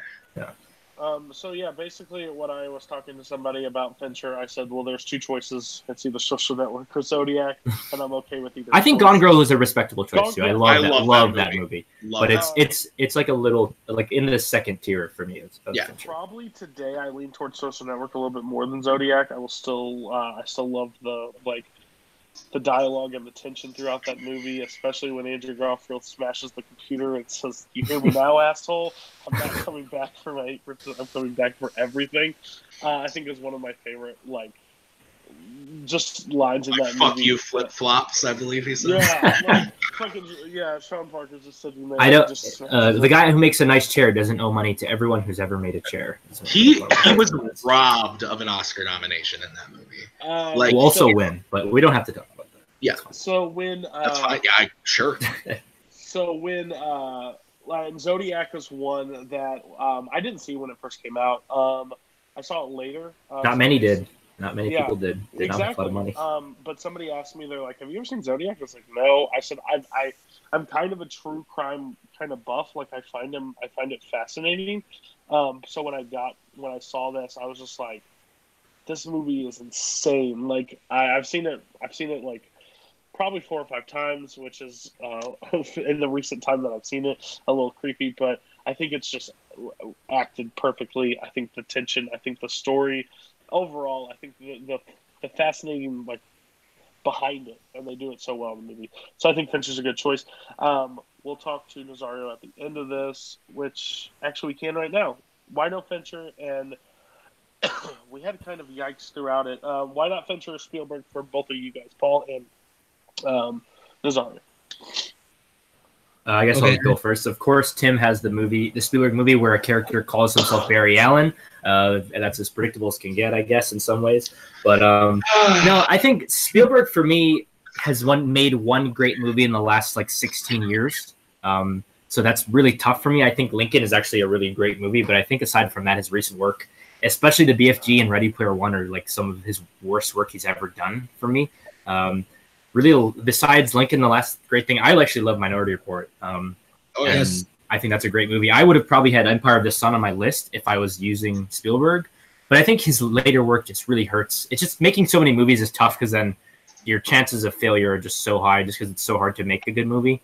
Um, so yeah, basically, what I was talking to somebody about Fincher, I said, "Well, there's two choices. It's either Social Network or Zodiac, and I'm okay with either." I think choice. Gone Girl is a respectable choice Gone too. I love I that. love Love, that that movie. movie. Love But it's it's it's like a little like in the second tier for me. It's, of Yeah. Fincher. Probably today, I lean towards Social Network a little bit more than Zodiac. I will still, uh, I still love the like the dialogue and the tension throughout that movie, especially when Andrew Garfield smashes the computer and says, "You hear me now, asshole? I'm not coming back for my. I'm coming back for everything." Uh, I think is one of my favorite like just lines in Like, that fuck movie. you, flip flops. I believe he said. Yeah, like, fucking, yeah. Sean Parker just said, "You I don't. Just Uh, the guy who makes a nice chair doesn't owe money to everyone who's ever made a chair. He he was robbed of an Oscar nomination in that movie. Uh, like- will also so, win, but we don't have to talk about that. Yeah. So when uh, That's fine. Yeah, I, sure. So when uh, like, Zodiac was one that um, I didn't see when it first came out. Um, I saw it later. Uh, Not many did. Not many Yeah, people did. Did not have a lot Exactly. of money. Um, but somebody asked me, they're like, "Have you ever seen Zodiac?" I was like, "No." I said, "I, I, I'm kind of a true crime kind of buff. Like, I find them, I find it fascinating." Um, so when I got when I saw this, I was just like, "This movie is insane." Like, I, I've seen it, I've seen it like probably four or five times, which is uh, in the recent time that I've seen it a little creepy, but I think it's just acted perfectly. I think the tension, I think the story, overall, I think the the, the fascinating like behind it, and they do it so well in the movie. So I think Fincher's a good choice. Um, we'll talk to Nazario at the end of this, which actually we can right now. Why no Fincher? And we had kind of yikes throughout it. Uh, why not Fincher or Spielberg for both of you guys, Paul and um, Nazario? Uh, I guess Okay. I'll go first. Of course, Tim has the movie, the Spielberg movie, where a character calls himself Barry Allen. Uh, and that's as predictable as can get, I guess, in some ways. But um, no, I think Spielberg for me has one made one great movie in the last like 16 years. Um, so that's really tough for me. I think Lincoln is actually a really great movie, but I think aside from that, his recent work, especially the BFG and Ready Player One, are like some of his worst work he's ever done for me. Um, really, besides Lincoln, the last great thing I actually love Minority Report. Um, Oh yes. I think that's a great movie. I would have probably had Empire of the Sun on my list if I was using Spielberg, but I think his later work just really hurts. It's just making so many movies is tough because then your chances of failure are just so high, just because it's so hard to make a good movie.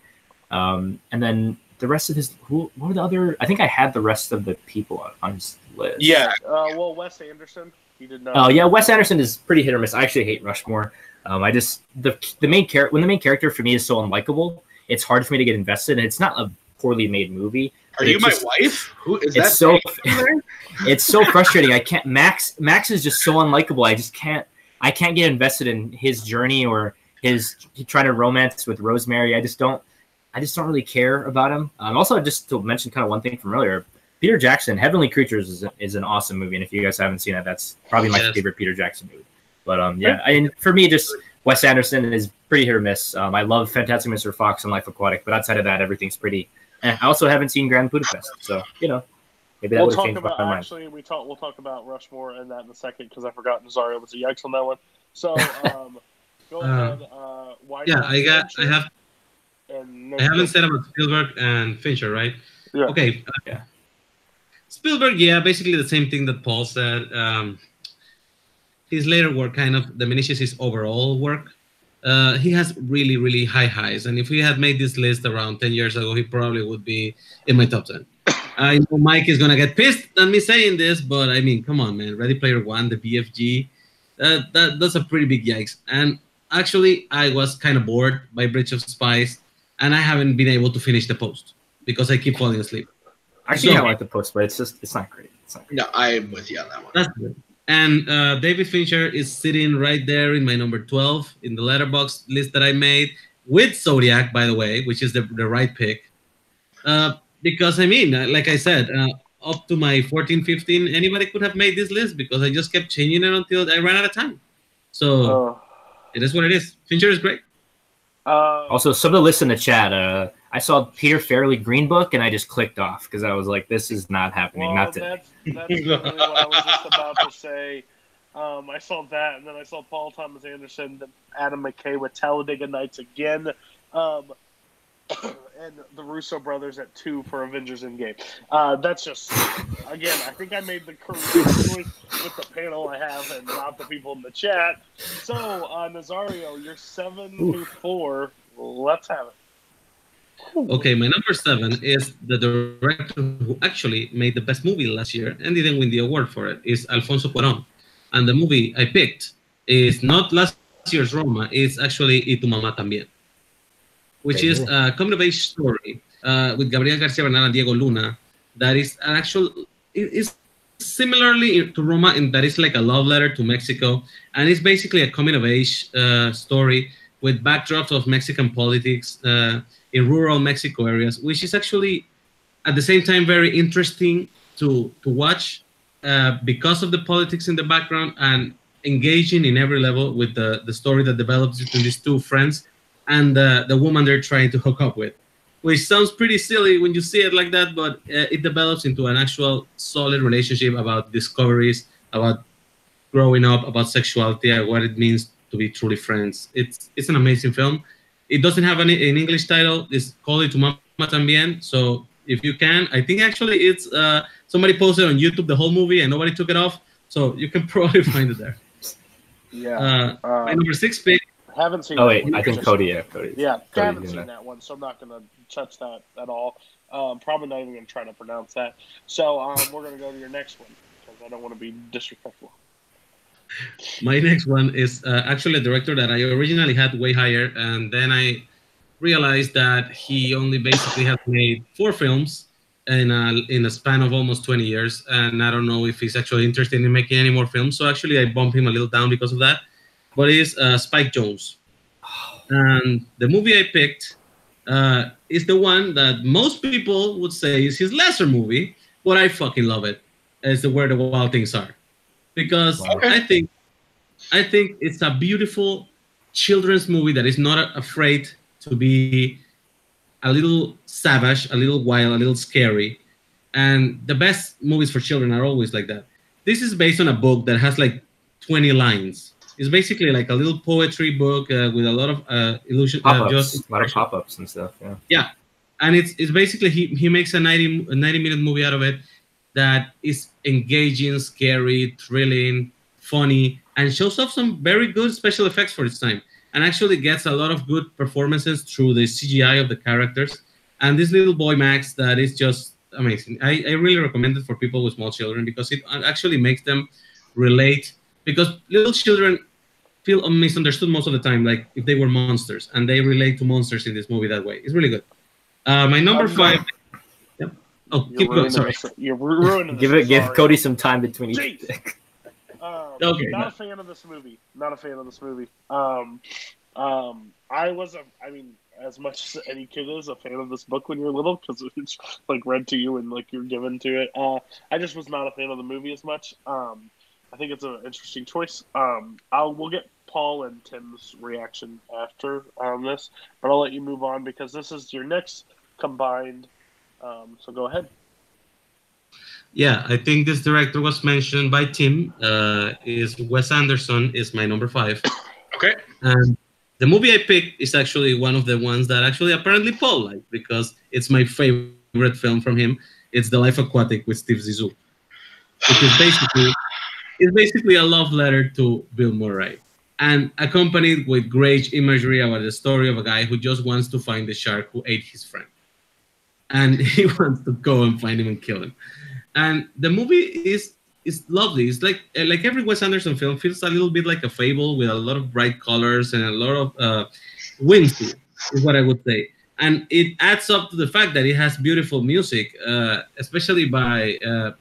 Um, and then the rest of his, who, what were the other? I think I had the rest of the people on- on his list. Yeah. Uh, well, Wes Anderson, he did not. Oh yeah, Wes Anderson is pretty hit or miss. I actually hate Rushmore. Um, I just the the main character when the main character for me is so unlikable, it's hard for me to get invested. And it's not a poorly made movie. Are It's you my just- wife? Who is it's that? so it's so frustrating. I can't Max Max is just so unlikable. I just can't I can't get invested in his journey or his trying to romance with Rosemary. I just don't I just don't really care about him. Um, also, just to mention kind of one thing from earlier, Peter Jackson, Heavenly Creatures is, is an awesome movie, and if you guys haven't seen it, that's probably my Yes. favorite Peter Jackson movie. But um, yeah, and for me, just Wes Anderson is pretty hit or miss. Um, I love Fantastic Mr. Fox and Life Aquatic, but outside of that, everything's pretty. And I also haven't seen Grand Budapest, so you know, maybe that we'll would talk about my mind. actually we talk we'll talk about Rushmore and that in a second because I forgot Nazario was a yikes on that one. So um, go Uh, ahead. Uh, why Yeah, I got. I have. And I haven't said about Spielberg and Fincher, right? Yeah. Okay. uh, Yeah. Spielberg, yeah, basically the same thing that Paul said. Um, his later work kind of diminishes his overall work. Uh, he has really, really high highs, and if we had made this list around ten years ago, he probably would be in my top ten. I know Mike is gonna get pissed at me saying this, but I mean, come on, man! Ready Player One, the BFG, uh, that that's a pretty big yikes. And actually, I was kind of bored by Bridge of Spies, and I haven't been able to finish the post because I keep falling asleep. Actually, So- I like the post, but it's just it's not great. It's not great. No, I'm with you on that one. That's good. And uh, David Fincher is sitting right there in my number 12 in the Letterboxd list that I made with Zodiac, by the way, which is the, the right pick. Uh, because, I mean, uh, like I said, uh, up to my 14, 15, anybody could have made this list because I just kept changing it until I ran out of time. So Uh, it is what it is. Fincher is great. Uh, Also, some of the lists in the chat. I saw Peter Farrelly Green Book, and I just clicked off because I was like, "This is not happening." well, not today. that's, that's literally what I was just about to say. Um, I saw that, and then I saw Paul Thomas Anderson, Adam McKay with Talladega Nights again, um, and the Russo brothers at two for Avengers Endgame. Uh, that's just again, I think I made the correct choice with the panel I have, and not the people in the chat. So, uh, Nazario, you're seven to four. Let's have it. Okay, my number seven is the director who actually made the best movie last year and didn't win the award for it. Is Alfonso Cuarón, and the movie I picked is not last year's Roma. It's actually Y tu mamá también, which is a coming of age story uh, with Gabriel Garcia Bernal and Diego Luna. That is an actual. It is similarly to Roma in that it's like a love letter to Mexico, and it's basically a coming of age uh, story with backdrops of Mexican politics. Uh, in rural Mexico areas, which is actually at the same time very interesting to to watch uh, because of the politics in the background and engaging in every level with the the story that develops between these two friends and uh, the woman they're trying to hook up with. Which sounds pretty silly when you see it like that, but uh, it develops into an actual solid relationship about discoveries, about growing up, about sexuality, and what it means to be truly friends. It's it's an amazing film. It doesn't have an, an English title. It's called Y tu mamá también. So if you can, I think actually it's uh, somebody posted on YouTube the whole movie and nobody took it off. So you can probably find it there. Yeah. Uh, Uh, my number six pick. haven't seen. Oh wait, one. I think Just- Cody. Yeah, Cody. Yeah, I haven't seen that. that one, so I'm not going to touch that at all. Um, probably not even going to try to pronounce that. So um, we're going to go to your next one because I don't want to be disrespectful. My next one is uh, actually a director that I originally had way higher, and then I realized that he only basically has made four films in a, in a span of almost 20 years, and I don't know if he's actually interested in making any more films. So actually, I bumped him a little down because of that. But it's uh, Spike Jonze, and the movie I picked uh, is the one that most people would say is his lesser movie, but I fucking love it. It's the Where the Wild Things Are, because Wow. I think I think it's a beautiful children's movie that is not afraid to be a little savage, a little wild, a little scary. And the best movies for children are always like that. This is based on a book that has like 20 lines. It's basically like a little poetry book uh, with a lot of uh, illusion. Uh, just a lot of pop-ups and stuff. Yeah. Yeah. and it's it's basically he he makes a 90 a 90 minute movie out of it that is engaging scary thrilling funny and shows off some very good special effects for its time and actually gets a lot of good performances through the cgi of the characters. And this little boy max that is just amazing. I, I really recommend it for people with small children because it actually makes them relate because little children feel misunderstood most of the time like if they were monsters and they relate to monsters in this movie that way. It's really good. Uh, my number Um, five. Yep. Oh, You're keep going. Sorry. this. You're ruining Give it. Give sorry. Cody some time between each. Jeez. pick. Um, Okay, not no. a fan of this movie. Not a fan of this movie. Um, um, I was a, I mean, as much as any kid is a fan of this book when you're little because it's like read to you and like you're given to it. Uh, I just was not a fan of the movie as much. Um, I think it's an interesting choice. Um, I'll we'll get Paul and Tim's reaction after on this, but I'll let you move on because this is your next combined. Um, so go ahead. Yeah, I think this director was mentioned by Tim. Uh, is Wes Anderson is my number five, Okay. and the movie I picked is actually one of the ones that actually apparently Paul liked because it's my favorite film from him. It's The Life Aquatic with Steve Zissou, which is basically it's basically a love letter to Bill Murray, and accompanied with great imagery about the story of a guy who just wants to find the shark who ate his friend, and he wants to go and find him and kill him. And the movie is is lovely. It's like like every Wes Anderson film feels a little bit like a fable with a lot of bright colors and a lot of uh, whimsy, is what I would say. And it adds up to the fact that it has beautiful music, uh, especially by uh,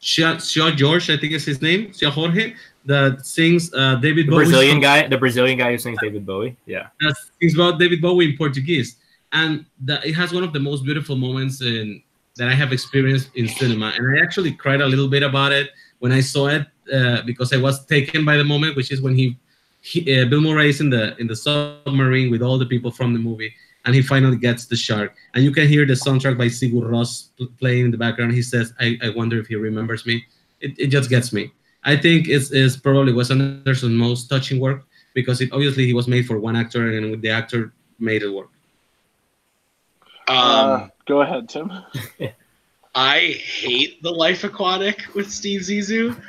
Seu Jorge, I think is his name, Seu Jorge, that sings uh, David The Bowie's Brazilian guy. The Brazilian guy who sings David Bowie. Yeah. that sings about David Bowie in Portuguese, and that it has one of the most beautiful moments in that I have experienced in cinema. And I actually cried a little bit about it when I saw it uh, because I was taken by the moment, which is when he he, uh, Bill Murray is in the in the submarine with all the people from the movie, and he finally gets the shark. And you can hear the soundtrack by Sigur Rós playing in the background. He says, "I, I wonder if he remembers me." It, it just gets me. I think it's, it's probably Wes Anderson's most touching work because it obviously he was made for one actor, and the actor made it work. Um, uh, go ahead, Tim. I hate the Life Aquatic with Steve Zissou.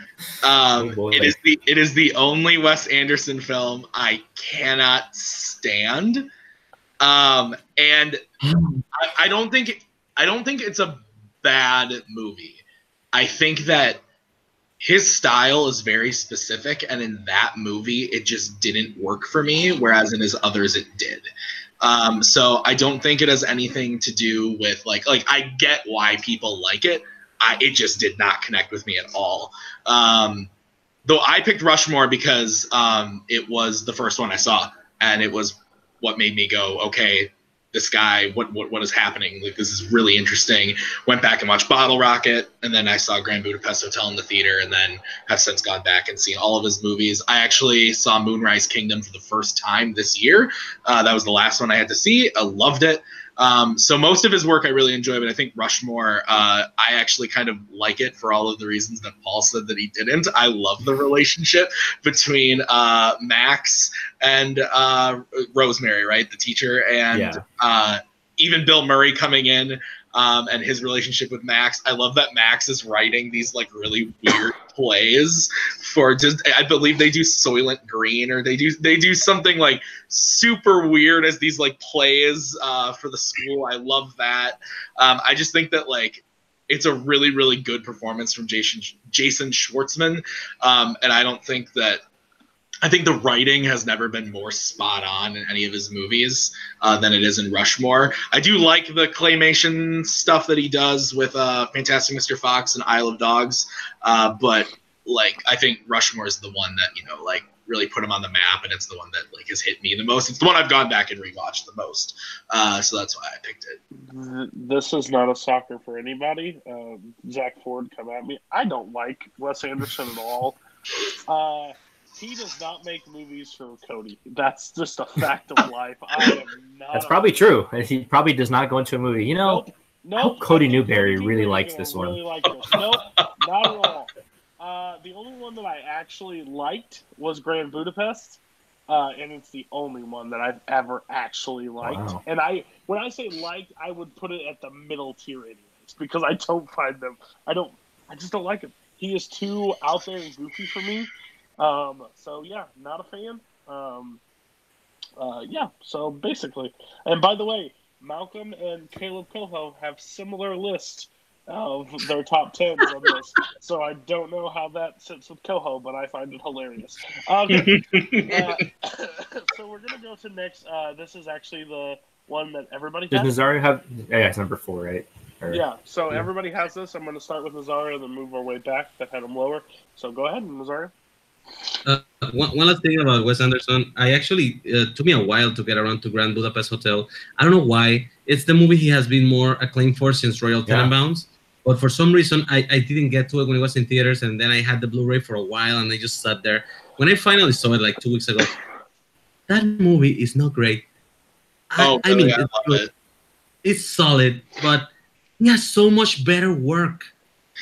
Oh, Um, boy. it is the it is the only Wes Anderson film I cannot stand. Um, and I, I don't think I don't think it's a bad movie. I think that his style is very specific, and in that movie, it just didn't work for me. Whereas in his others, it did. Um, so I don't think it has anything to do with like like I get why people like it. I, it just did not connect with me at all. Um, though I picked Rushmore because um, it was the first one I saw, and it was what made me go, okay, this guy, what what what is happening? Like this is really interesting. Went back and watched Bottle Rocket, and then I saw Grand Budapest Hotel in the theater, and then have since gone back and seen all of his movies. I actually saw Moonrise Kingdom for the first time this year. Uh, that was the last one I had to see. I loved it. Um, so most of his work I really enjoy, but I think Rushmore, uh, I actually kind of like it for all of the reasons that Paul said that he didn't. I love the relationship between uh, Max and uh, Rosemary, right, the teacher, and Yeah. uh, even Bill Murray coming in um, and his relationship with Max. I love that Max is writing these like really weird plays for just. I believe they do Soylent Green or they do they do something like super weird as these like plays uh, for the school. I love that. Um, I just think that like it's a really really good performance from Jason Jason Schwartzman, um, and I don't think that. I think the writing has never been more spot on in any of his movies uh, than it is in Rushmore. I do like the claymation stuff that he does with uh, Fantastic Mr. Fox and Isle of Dogs, uh, but like I think Rushmore is the one that you know like really put him on the map, and it's the one that like has hit me the most. It's the one I've gone back and rewatched the most, uh, so that's why I picked it. This is not a soccer for anybody. Um, Zach Ford, come at me. I don't like Wes Anderson at all. He does not make movies for Cody. That's just a fact of life. I am not. That's probably true. He probably does not go into a movie. You know, Nope. Nope. Cody Newberry really likes this one. Really like this. Nope, not at all. Uh, the only one that I actually liked was Grand Budapest, uh, and it's the only one that I've ever actually liked. Wow. And I, when I say liked, I would put it at the middle tier, anyways, because I don't find them. I don't. I just don't like him. He is too out there and goofy for me. Um, so yeah, not a fan. Um, uh, yeah. So basically, and by the way, Malcolm and Caleb Coho have similar lists of their top tens on this. So I don't know how that sits with Coho, but I find it hilarious. Okay. uh, so we're gonna go to next. Uh, this is actually the one that everybody does has. Nazario have? Yeah, it's number four, right? Or- Yeah. So Yeah. everybody has this. I'm gonna start with Nazario and then move our way back. That had him lower. So go ahead, Nazario. Uh, one, one last thing about Wes Anderson. I actually uh, took me a while to get around to Grand Budapest Hotel. I don't know why. It's the movie he has been more acclaimed for since Royal Yeah. Tenenbaums. But for some reason, I, I didn't get to it when it was in theaters, and then I had the Blu-ray for a while, and I just sat there. When I finally saw it like two weeks ago, that movie is not great. I, Oh, I mean. I it's, good. it. it's solid, but he has so much better work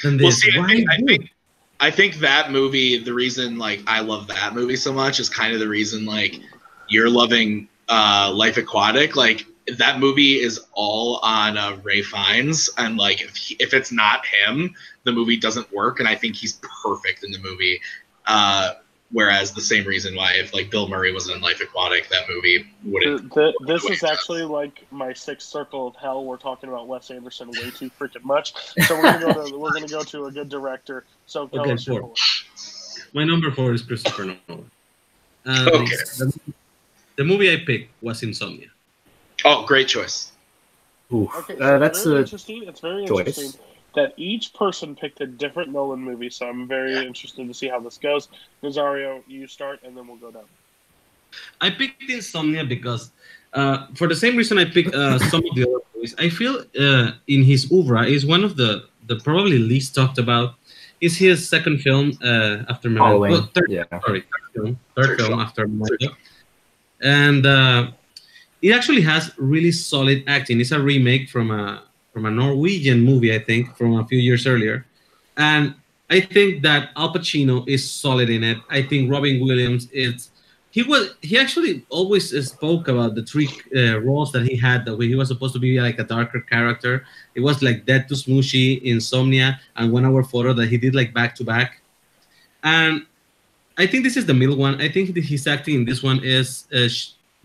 than this. Well, see, I think, I think I think that movie, the reason like I love that movie so much is kind of the reason like you're loving uh, Life Aquatic. Like that movie is all on uh, Ralph Fiennes, and like if he, if it's not him, the movie doesn't work. And I think he's perfect in the movie. Uh, whereas the same reason why if like Bill Murray wasn't in Life Aquatic, that movie wouldn't. Th- th- this is actually like my sixth circle of hell. We're talking about Wes Anderson way too freaking much. So we're gonna go to we're gonna go to a good director. So go Okay, with four. four. My number four is Christopher Nolan. Um, Okay. the, the movie I picked was Insomnia. Oh, great choice. Ooh, Okay, so uh, that's very a interesting. It's very choice. interesting that each person picked a different Nolan movie. So I'm very interested to see how this goes. Nazario, you start, and then we'll go down. I picked Insomnia because, uh, for the same reason I picked uh, some of the other movies, I feel uh, in his oeuvre is one of the, the probably least talked about. Is his second film uh, after Memento. Halloween. Well, third, Yeah. sorry, third film, third, Third film film. after Memento. And uh, it actually has really solid acting. It's a remake from a from a Norwegian movie, I think, from a few years earlier. And I think that Al Pacino is solid in it. I think Robin Williams is. He was. He actually always spoke about the three uh, roles that he had. That he was supposed to be like a darker character. It was like Death to Smoochy, Insomnia, and One Hour Photo that he did like back to back. And I think this is the middle one. I think his acting in this one is uh,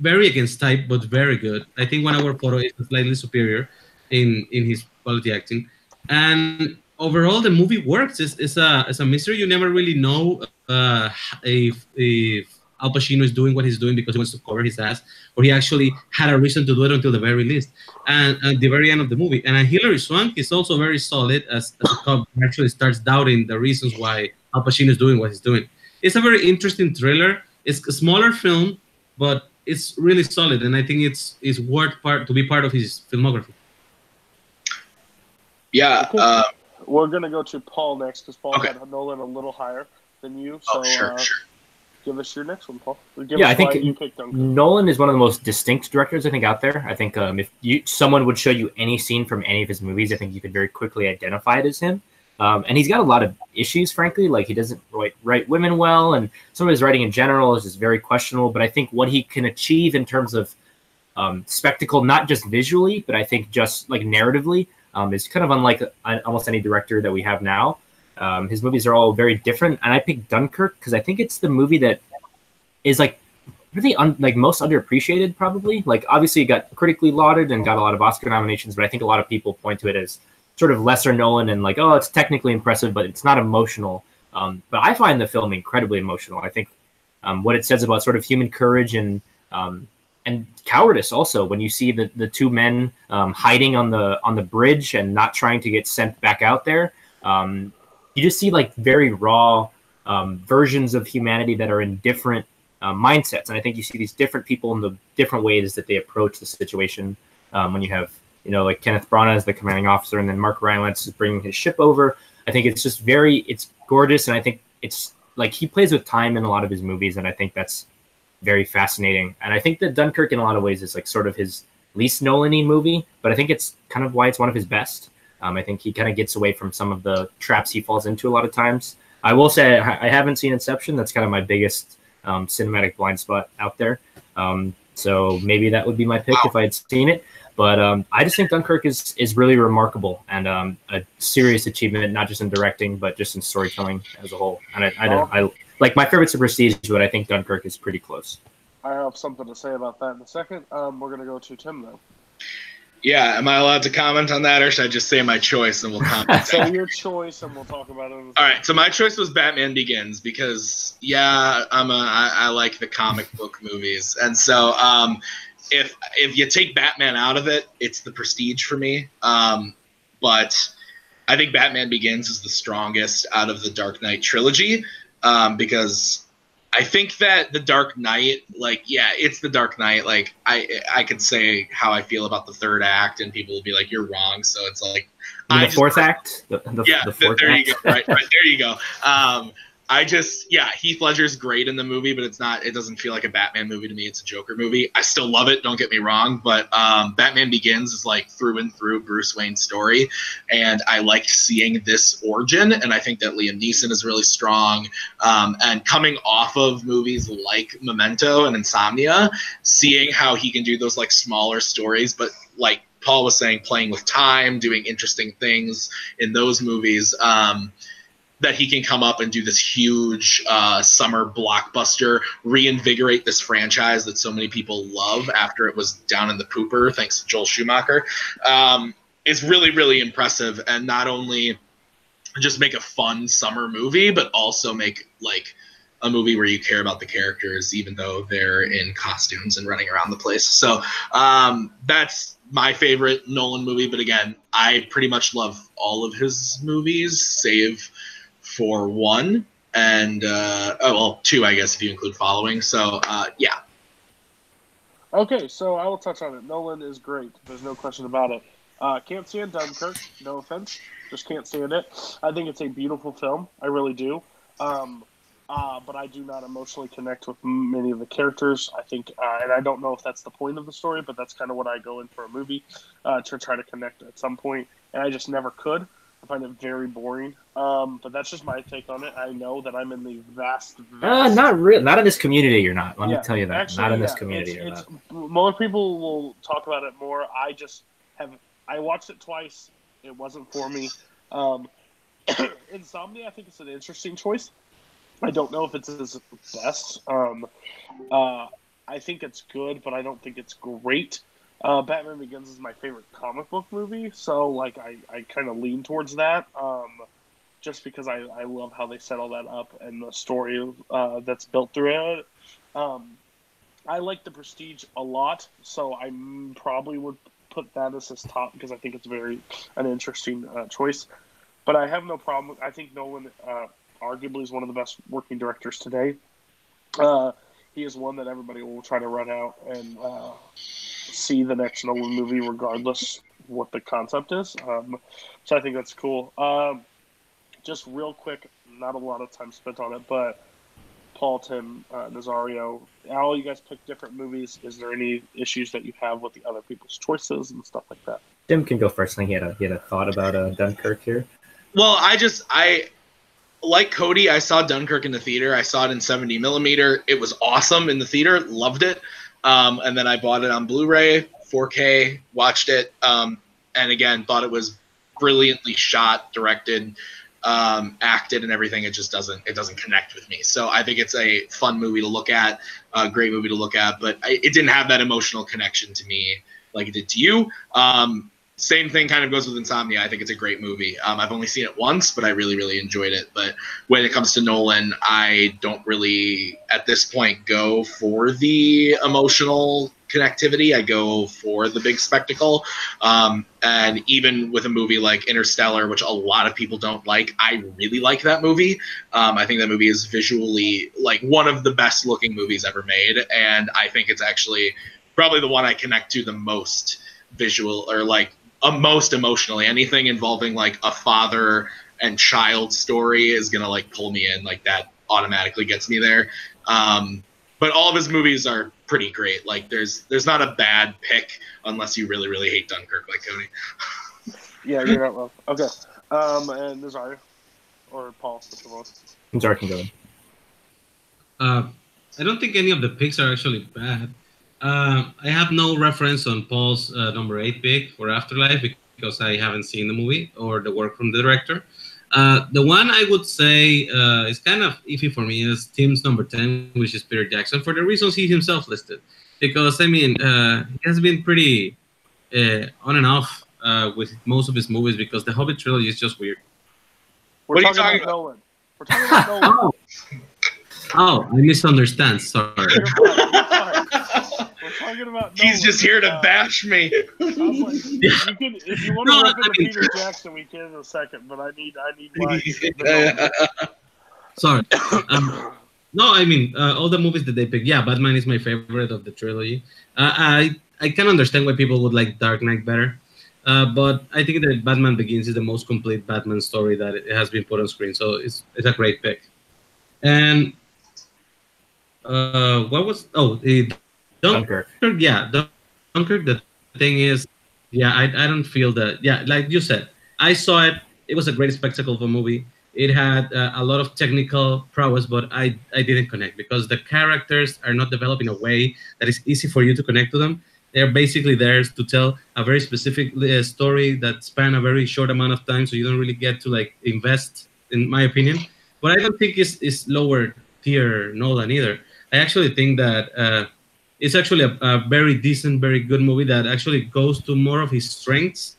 very against type, but very good. I think One Hour Photo is slightly superior in in his quality acting, and overall the movie works. It's, it's a it's a mystery. You never really know uh, if if Al Pacino is doing what he's doing because he wants to cover his ass, or he actually had a reason to do it until the very least, and at the very end of the movie. And Hilary Swank is also very solid as, as a cop. Actually, starts doubting the reasons why Al Pacino is doing what he's doing. It's a very interesting thriller. It's a smaller film, but it's really solid, and I think it's it's worth part to be part of his filmography. Yeah. Okay. Uh, We're gonna go to Paul next because Paul Okay. had Nolan a little higher than you. So oh, sure, uh, sure. give us your next one, Paul. Give Yeah, I think you picked Nolan is one of the most distinct directors I think out there. I think um, if you someone would show you any scene from any of his movies, I think you could very quickly identify it as him. Um, and he's got a lot of issues, frankly. Like he doesn't write, write women well, and some of his writing in general is just very questionable. But I think what he can achieve in terms of um, spectacle, not just visually, but I think just like narratively, um, is kind of unlike uh, almost any director that we have now. Um, his movies are all very different, and I picked Dunkirk because I think it's the movie that is like really un- like most underappreciated probably. Like obviously it got critically lauded and got a lot of oscar nominations but i think a lot of people point to it as sort of lesser nolan and like oh it's technically impressive but it's not emotional. Um, but i find the film incredibly emotional. I think um, what it says about sort of human courage and um, and cowardice also when you see the, the two men um, hiding on the on the bridge and not trying to get sent back out there um, you just see like very raw um, versions of humanity that are in different uh, mindsets. And I think you see these different people in the different ways that they approach the situation. Um, when you have, you know, like Kenneth Branagh as the commanding officer, and then Mark Rylance is bringing his ship over. I think it's just very, it's gorgeous, and I think it's like he plays with time in a lot of his movies, and I think that's very fascinating. And I think that Dunkirk, in a lot of ways, is like sort of his least Nolan-y movie, but I think it's kind of why it's one of his best. Um, I think he kind of gets away from some of the traps he falls into a lot of times. I will say I I haven't seen Inception. That's kind of my biggest um, cinematic blind spot out there. Um, so maybe that would be my pick Wow. if I had seen it. But um, I just think Dunkirk is is really remarkable and um, a serious achievement, not just in directing, but just in storytelling as a whole. And I, I, don't, I like my favorite's a Prestige, but I think Dunkirk is pretty close. I have something to say about that in a second. Um, we're gonna go to Tim though. Yeah. Am I allowed to comment on that, or should I just say my choice and we'll comment? So your choice, and we'll talk about it. In a All second. right, so my choice was Batman Begins because yeah, I'm a I, I like the comic book movies, and so um, if if you take Batman out of it, it's the Prestige for me. Um, but I think Batman Begins is the strongest out of the Dark Knight trilogy um, because I think that the Dark Knight, like, yeah, it's the Dark Knight. Like, I I could say how I feel about the third act, and people will be like, "You're wrong." So it's like, the just- fourth act, the, the, yeah, the th- fourth there act. you go. Right, right, there you go. Um, I just, yeah, Heath Ledger's great in the movie, but it's not. It doesn't feel like a Batman movie to me. It's a Joker movie. I still love it. Don't get me wrong, but um, Batman Begins is like through and through Bruce Wayne's story, and I like seeing this origin. And I think that Liam Neeson is really strong. Um, and coming off of movies like Memento and Insomnia, seeing how he can do those like smaller stories, but like Paul was saying, playing with time, doing interesting things in those movies. Um, that he can come up and do this huge uh, summer blockbuster, reinvigorate this franchise that so many people love after it was down in the pooper, thanks to Joel Schumacher, um, is really, really impressive. And not only just make a fun summer movie, but also make like a movie where you care about the characters, even though they're in costumes and running around the place. So um, that's my favorite Nolan movie. But again, I pretty much love all of his movies, save for one and uh, oh well, two, I guess if you include following. So uh, yeah, Okay, so I will touch on it. Nolan is great. There's no question about it. Uh, can't stand Dunkirk. No offense, just can't stand it. I think it's a beautiful film. I really do. Um, uh, but I do not emotionally connect with many of the characters. I think, uh, and I don't know if that's the point of the story, but that's kind of what I go in for a movie uh, to try to connect at some point, and I just never could. I find it very boring. Um, but that's just my take on it. I know that I'm in the vast, Uh, not real. Not in this community. You're not. Let Yeah, me tell you that. actually, not in this community. it's- it's- More people will talk about it more. I just have. I watched it twice. It wasn't for me. Um, Insomnia, I think it's an interesting choice. I don't know if it's his best. Um, uh, I think it's good, but I don't think it's great. Uh, Batman Begins is my favorite comic book movie, so like I, I kind of lean towards that. Um, just because I, I love how they set all that up and the story uh, that's built through it. Um, I like the Prestige a lot, so I probably would put that as his top because I think it's very an interesting uh, choice. But I have no problem. I think Nolan uh, arguably is one of the best working directors today. Uh, he is one that everybody will try to run out and uh, see the next Nolan movie, regardless what the concept is. Um, so I think that's cool. Um, just real quick, not a lot of time spent on it, but Paul, Tim, uh, Nazario, all you guys pick different movies. Is there any issues that you have with the other people's choices and stuff like that? Tim can go first. I think he had a he had a thought about uh, Dunkirk here. Well, I just I like Cody. I saw Dunkirk in the theater. I saw it in 70 millimeter. It was awesome in the theater. Loved it. Um, and then I bought it on Blu-ray, 4K. Watched it. Um, and again, thought it was brilliantly shot, directed, um, acted, and everything. It just doesn't it doesn't connect with me. So I think it's a fun movie to look at, a great movie to look at. But I, it didn't have that emotional connection to me like it did to you. Um, same thing kind of goes with Insomnia. I think it's a great movie. Um, I've only seen it once, but I really, really enjoyed it. But when it comes to Nolan, I don't really, at this point, go for the emotional connectivity. I go for the big spectacle. Um, and even with a movie like Interstellar, which a lot of people don't like, I really like that movie. Um, I think that movie is visually like one of the best looking movies ever made. And I think it's actually probably the one I connect to the most visual or like uh, most emotionally. Anything involving like a father and child story is gonna like pull me in. Like that automatically gets me there. Um, but all of his movies are pretty great. Like there's there's not a bad pick unless you really really hate Dunkirk, like Cody. Yeah, you're not wrong. Okay. Um, and Nazario or Paul, which one? I'm sorry, can go. Uh, I don't think any of the picks are actually bad. Uh, I have no reference on Paul's uh, number eight pick for Afterlife because I haven't seen the movie or the work from the director. Uh, the one I would say uh, is kind of iffy for me is Tim's number 10, which is Peter Jackson, for the reasons he himself listed. Because, I mean, uh, he has been pretty uh, on and off uh, with most of his movies because the Hobbit trilogy is just weird. We're What are you talking talking about Nolan. We're talking about Nolan. Oh, oh I misunderstand. Sorry. talking about He's just here to Uh, bash me. I was like, you can, if you want No, to rip I into mean- Peter Jackson, we can in a second. But I need, I need my. Sorry. Um, no, I mean uh, all the movies that they pick. Yeah, Batman is my favorite of the trilogy. Uh, I I can understand why people would like Dark Knight better, uh, but I think that Batman Begins is the most complete Batman story that it has been put on screen. So it's it's a great pick. And uh, what was oh the Dunkirk? Dunkirk. Yeah, Dun- Dunkirk. The thing is, yeah, I I don't feel that. Yeah, like you said, I saw it. It was a great spectacle of a movie it had uh, a lot of technical prowess, but I, I didn't connect because the characters are not developed in a way that is easy for you to connect to them. They're basically there to tell a very specific uh, story that span a very short amount of time, so you don't really get to like invest, in my opinion. But I don't think it's, it's lower tier Nolan either. I actually think that uh, it's actually a, a very decent, very good movie that actually goes to more of his strengths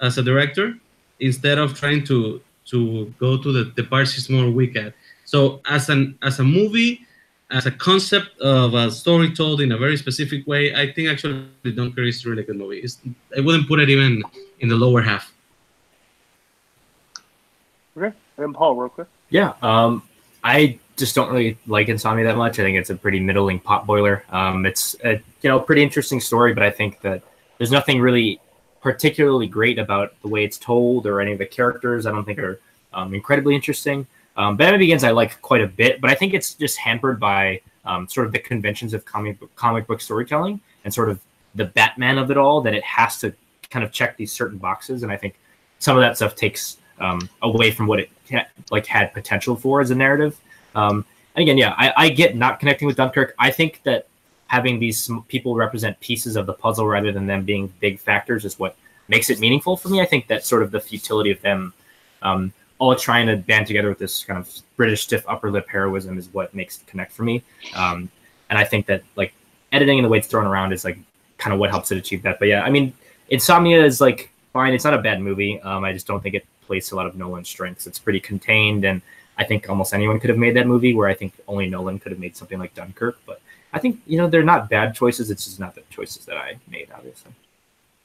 as a director instead of trying to to go to the, the parts he's more weak at. So as an as a movie, as a concept of a story told in a very specific way, I think actually Dunkirk is a really good movie. It's, I wouldn't put it even in the lower half. Okay. And Paul, real quick. Yeah. Um, I just don't really like Insomnia that much. I think it's a pretty middling pot boiler. Um, it's a you know pretty interesting story, but I think that there's nothing really particularly great about the way it's told or any of the characters. I don't think are um, incredibly interesting. Um, Batman Begins I like quite a bit, but I think it's just hampered by um, sort of the conventions of comic book, comic book storytelling and sort of the Batman of it all. That it has to kind of check these certain boxes, and I think some of that stuff takes um, away from what it like had potential for as a narrative. Um, and again, yeah, I, I get not connecting with Dunkirk. I think that having these people represent pieces of the puzzle rather than them being big factors is what makes it meaningful for me. I think that sort of the futility of them um, all trying to band together with this kind of British stiff upper lip heroism is what makes it connect for me. Um, and I think that like editing and the way it's thrown around is like kind of what helps it achieve that. But yeah, I mean, Insomnia is like fine. It's not a bad movie. Um, I just don't think it plays a lot of Nolan's strengths. It's pretty contained, and I think almost anyone could have made that movie. Where I think only Nolan could have made something like Dunkirk. But I think you know they're not bad choices. It's just not the choices that I made, obviously.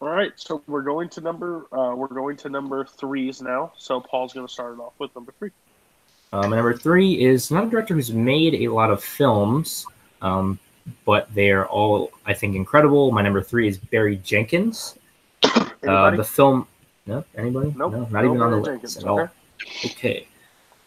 All right, so we're going to number uh, we're going to number threes now. So Paul's going to start it off with number three. Um, number three is not a director who's made a lot of films, um, but they are all, I think, incredible. My number three is Barry Jenkins. Uh, the film, no, anybody? Nope, no, not no even on the Barry list Jenkins, at all. okay.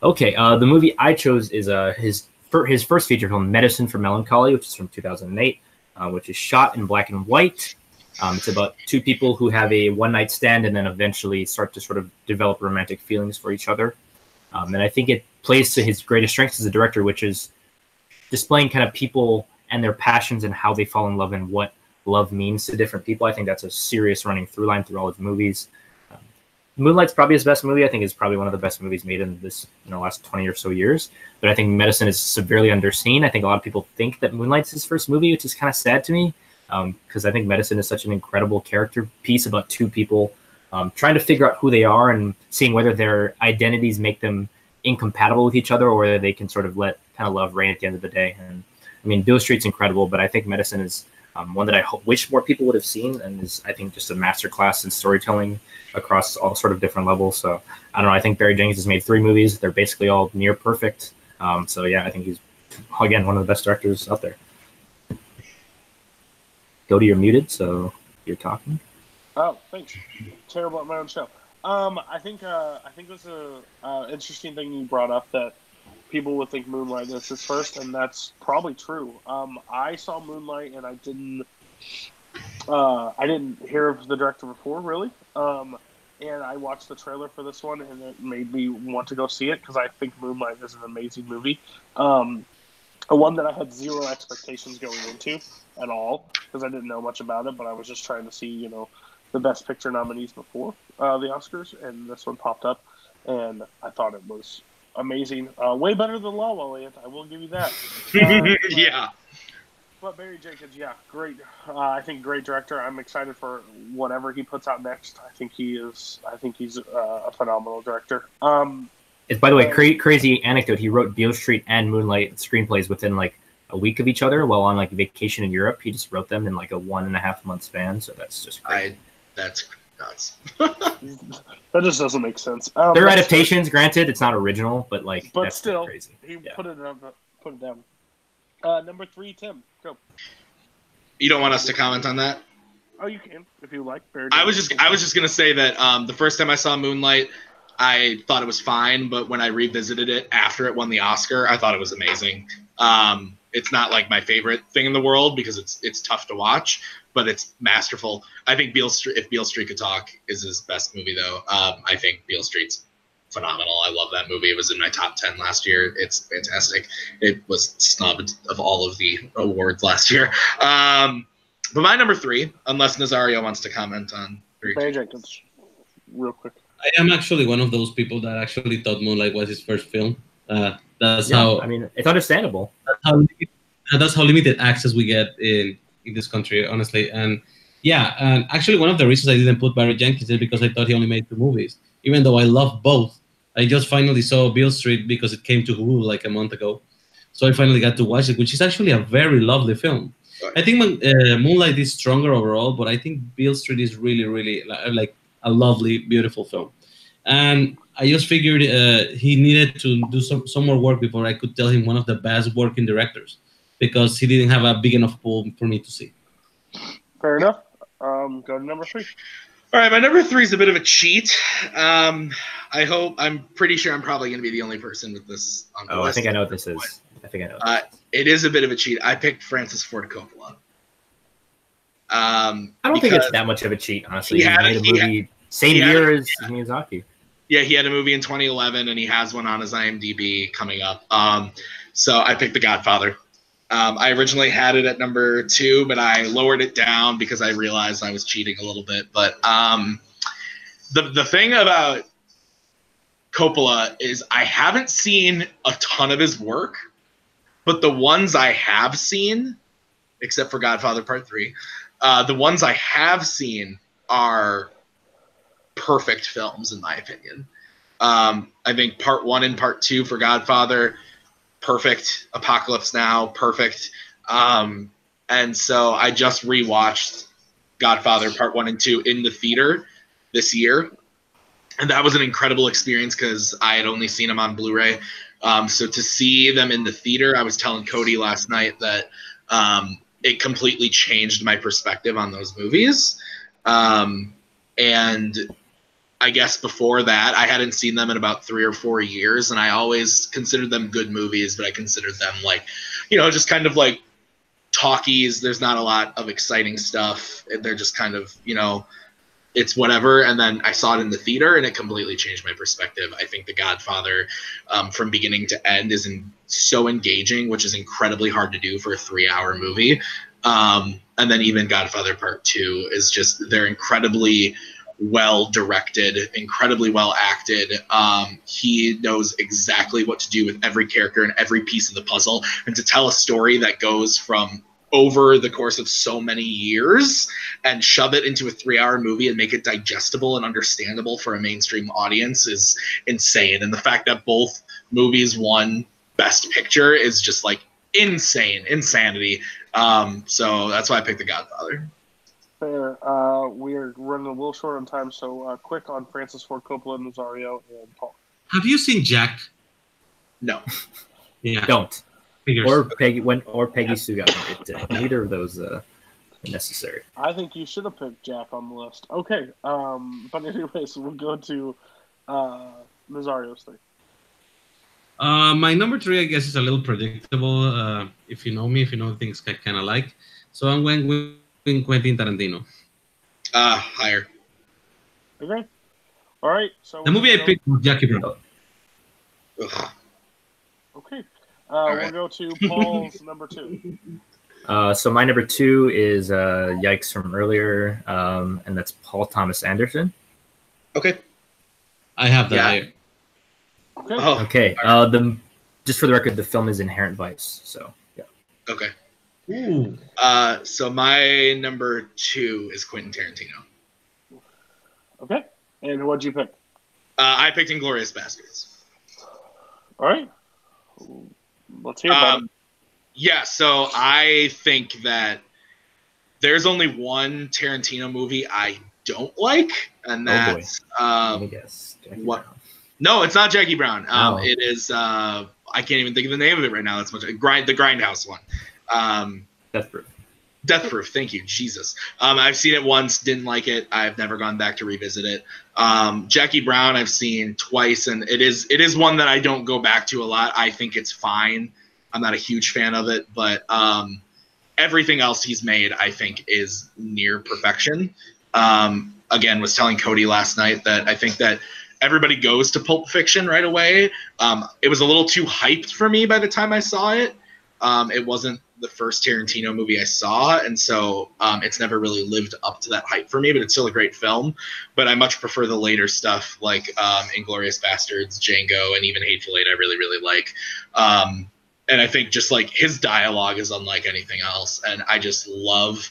Okay. Uh, the movie I chose is uh, his his first feature film, Medicine for Melancholy, which is from 2008, uh, which is shot in black and white. Um, it's about two people who have a one night stand and then eventually start to sort of develop romantic feelings for each other. Um, and I think it plays to his greatest strengths as a director, which is displaying kind of people and their passions and how they fall in love and what love means to different people. I think that's a serious running through line through all his movies. Um, Moonlight's probably his best movie. I think is probably one of the best movies made in this you know last twenty or so years. But I think Medicine is severely underseen. I think a lot of people think that Moonlight's his first movie, which is kind of sad to me because I think Medicine is such an incredible character piece about two people um, trying to figure out who they are and seeing whether their identities make them incompatible with each other or whether they can sort of let kind of love reign at the end of the day. And I mean, Beale Street's incredible, but I think Medicine is um, one that I ho- wish more people would have seen and is, I think, just a masterclass in storytelling across all sort of different levels. So I don't know. I think Barry Jenkins has made three movies. They're basically all near perfect. Um, so yeah, I think he's, again, one of the best directors out there. Go to your muted, so you're talking. Oh, thanks. Terrible at my own show. Um, I think uh, I think it was a uh, interesting thing you brought up that people would think Moonlight is his first, and that's probably true. Um, I saw Moonlight and I didn't uh, I didn't hear of the director before, really. Um, and I watched the trailer for this one, and it made me want to go see it because I think Moonlight is an amazing movie. Um, a one that I had zero expectations going into at all because I didn't know much about it, but I was just trying to see, you know, the best picture nominees before uh, the Oscars, and this one popped up, and I thought it was amazing. Uh, way better than La La Land, I will give you that. Uh, but- yeah. but Barry Jenkins, yeah, great. Uh, I think great director. I'm excited for whatever he puts out next. I think he is. I think he's uh, a phenomenal director. Um, It's by the way, cra- crazy anecdote. He wrote Beale Street and Moonlight screenplays within like a week of each other while on like vacation in Europe. He just wrote them in like a one and a half month span. So that's just great. I that's nuts. that just doesn't make sense. Um, They're but- adaptations, granted. It's not original, but like But that's still, crazy. He Yeah. put it up, put it down. Uh, number three, Tim. Go. You don't want us to comment on that? Oh, you can if you like. Barry I was just I was just gonna say that um, the first time I saw Moonlight, I thought it was fine, but when I revisited it after it won the Oscar, I thought it was amazing. Um, it's not like my favorite thing in the world because it's it's tough to watch, but it's masterful. I think Beale Street, if Beale Street could talk, is his best movie though. Um, I think Beale Street's phenomenal. I love that movie. It was in my top ten last year. It's fantastic. It was snubbed of all of the awards last year. Um, but my number three, unless Nazario wants to comment on three. Barry Jenkins. Real quick. I am actually one of those people that actually thought Moonlight was his first film. Uh, that's Yeah, how I mean, it's understandable. that's how that's how limited access we get in in this country, honestly. And yeah, and actually one of the reasons I didn't put Barry Jenkins is because I thought he only made two movies, even though I love both. I just finally saw Beale Street because it came to Hulu like a month ago, so I finally got to watch it, which is actually a very lovely film. I think uh, Moonlight is stronger overall, but I think Beale Street is really, really like a lovely, beautiful film. And I just figured uh, he needed to do some, some more work before I could tell him one of the best working directors because he didn't have a big enough pool for me to see. Fair enough. Um, go to number three. All right, my number three is a bit of a cheat. Um, I hope I'm pretty sure I'm probably going to be the only person with this on the Oh, I think I know what this is. I think I know. Uh, it is a bit of a cheat. I picked Francis Ford Coppola. Um, I don't think it's that much of a cheat, honestly. he He, had- made a he had- movie same he had- year as Miyazaki. Yeah, he had a movie in 2011, and he has one on his IMDb coming up. Um, so I picked The Godfather. Um, I originally had it at number two, but I lowered it down because I realized I was cheating a little bit. But um, the the thing about Coppola is I haven't seen a ton of his work, but the ones I have seen, except for Godfather Part Three, uh, the ones I have seen are perfect films in my opinion. Um, I think part one and part two for Godfather, perfect. Apocalypse Now, perfect. Um, and so I just rewatched Godfather part one and two in the theater this year. And that was an incredible experience because I had only seen them on Blu ray. Um, so to see them in the theater, I was telling Cody last night that um, it completely changed my perspective on those movies. Um, and I guess before that, I hadn't seen them in about three or four years, and I always considered them good movies, but I considered them like, you know, just kind of like talkies. There's not a lot of exciting stuff. They're just kind of, you know, it's whatever. And then I saw it in the theater, and it completely changed my perspective. I think The Godfather, um, from beginning to end, is in, so engaging, which is incredibly hard to do for a three-hour movie. Um, and then even Godfather Part Two is just they're incredibly well directed, incredibly well acted. Um, he knows exactly what to do with every character and every piece of the puzzle, and to tell a story that goes from over the course of so many years and shove it into a three hour movie and make it digestible and understandable for a mainstream audience is insane. And the fact that both movies won Best Picture is just like insane, insanity. Um, so that's why I picked The Godfather. Fair. Uh, we're running a little short on time, so uh, quick on Francis Ford Coppola, Nazario, and Paul. Have you seen Jack? No. Yeah. Don't. figures. Or Peggy when or Peggy Sue got married. Neither of those uh, necessary. I think you should have picked Jack on the list. Okay. Um, but anyways, we'll go to uh, Nazario's thing. Uh, my number three, I guess, is a little predictable. Uh, if you know me, if you know things I kind of like, so I'm going with Quentin Tarantino. Uh, higher. Okay. All right. So The movie I go- picked was Jackie Brown. Ugh. Okay. Uh, we'll right. go to Paul's number two. Uh, so my number two is uh, Yikes from earlier, um, and that's Paul Thomas Anderson. Okay. I have that. Yeah. here. Okay. Oh, Okay. Uh, the just for the record, the film is Inherent Vice. So yeah. okay. Ooh. Uh, so my number two is Quentin Tarantino. Okay. And what'd you pick? Uh, I picked Inglourious Basterds. All right. Let's hear about Um, yeah, so I think that there's only one Tarantino movie I don't like, and Oh, that's Let me um, guess. Jackie what- Brown. no, it's not Jackie Brown. Um, Oh. It is uh, I can't even think of the name of it right now. That's much grind the Grindhouse one. Um, Death Proof. Death Proof. Thank you, Jesus. Um, I've seen it once, didn't like it. I've never gone back to revisit it. Um, Jackie Brown, I've seen twice, and it is it is one that I don't go back to a lot. I think it's fine. I'm not a huge fan of it, but um, everything else he's made, I think, is near perfection. Um, again, was telling Cody last night that I think that everybody goes to Pulp Fiction right away. Um, it was a little too hyped for me by the time I saw it. Um, it wasn't the first Tarantino movie I saw, and so um, it's never really lived up to that hype for me. But it's still a great film. But I much prefer the later stuff like um, *Inglourious Basterds*, *Django*, and even *Hateful Eight*. I really, really like. Um, and I think just like his dialogue is unlike anything else, and I just love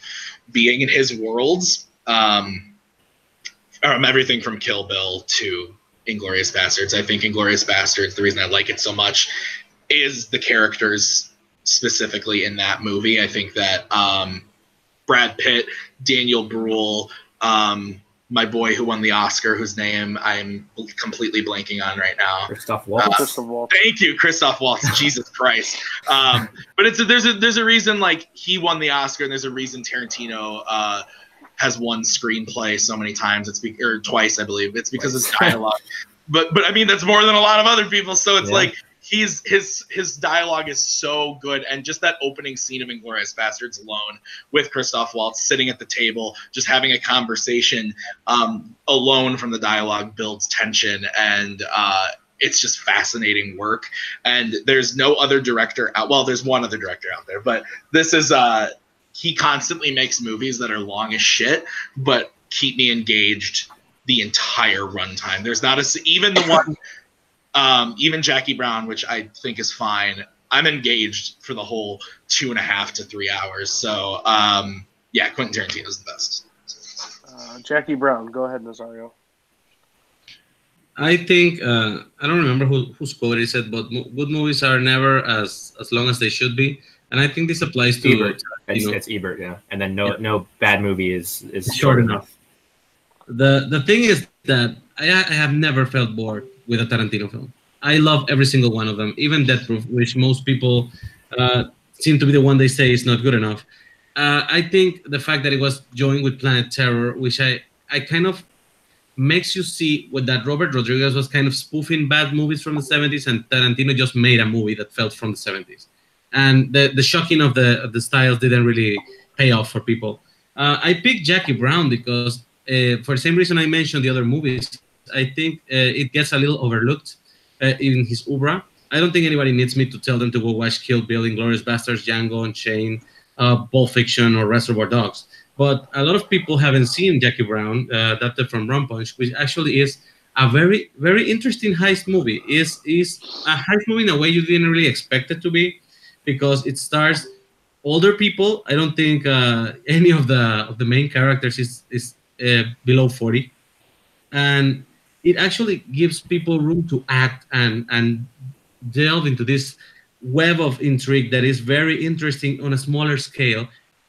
being in his worlds. Um, um, everything from *Kill Bill* to *Inglourious Basterds*. I think *Inglourious Basterds*. The reason I like it so much is the characters specifically in that movie. I think that um, Brad Pitt, Daniel Bruhl, um, my boy who won the Oscar, whose name I'm completely blanking on right now. Christoph Waltz. First of all, Thank you, Christoph Waltz. Jesus Christ. Um, but it's a, there's a there's a reason like he won the Oscar, and there's a reason Tarantino uh, has won screenplay so many times. It's be- or twice, I believe. It's because it's dialogue. but but I mean that's more than a lot of other people. So it's Yeah. like he's his his dialogue is so good, and just that opening scene of Inglourious Basterds alone with Christoph Waltz sitting at the table, just having a conversation um, alone from the dialogue builds tension and. Uh, it's just fascinating work and there's no other director out well there's one other director out there but this is uh he constantly makes movies that are long as shit but keep me engaged the entire runtime there's not a even the one um even jackie brown which i think is fine i'm engaged for the whole two and a half to three hours so um yeah quentin tarantino's the best Uh, Jackie Brown, go ahead, Nazario. I think uh, I don't remember who whose quote is it, but mo- good movies are never as as long as they should be, and I think this applies to Ebert. It's, know. it's Ebert, yeah. And then no Yeah. no bad movie is is Short short enough. enough. the the thing is that I, I have never felt bored with a Tarantino film. I love every single one of them, even Death Proof, which most people uh, seem to be the one they say is not good enough. Uh, I think the fact that it was joined with Planet Terror, which I I kind of makes you see what that Robert Rodriguez was kind of spoofing bad movies from the 70s, and Tarantino just made a movie that felt from the 70s. And the the shocking of the of the styles didn't really pay off for people. Uh, I picked Jackie Brown because uh, for the same reason I mentioned the other movies, I think uh, it gets a little overlooked uh, in his oeuvre. I don't think anybody needs me to tell them to go watch Kill Bill, Inglourious Basterds, Django Unchained, uh, Pulp Fiction, or Reservoir Dogs. But a lot of people haven't seen Jackie Brown, uh, adapted from Rum Punch, which actually is a very, very interesting heist movie. is is a heist movie in a way you didn't really expect it to be, because it stars older people. I don't think uh, any of the of the main characters is is uh, below 40 and it actually gives people room to act and and delve into this web of intrigue that is very interesting on a smaller scale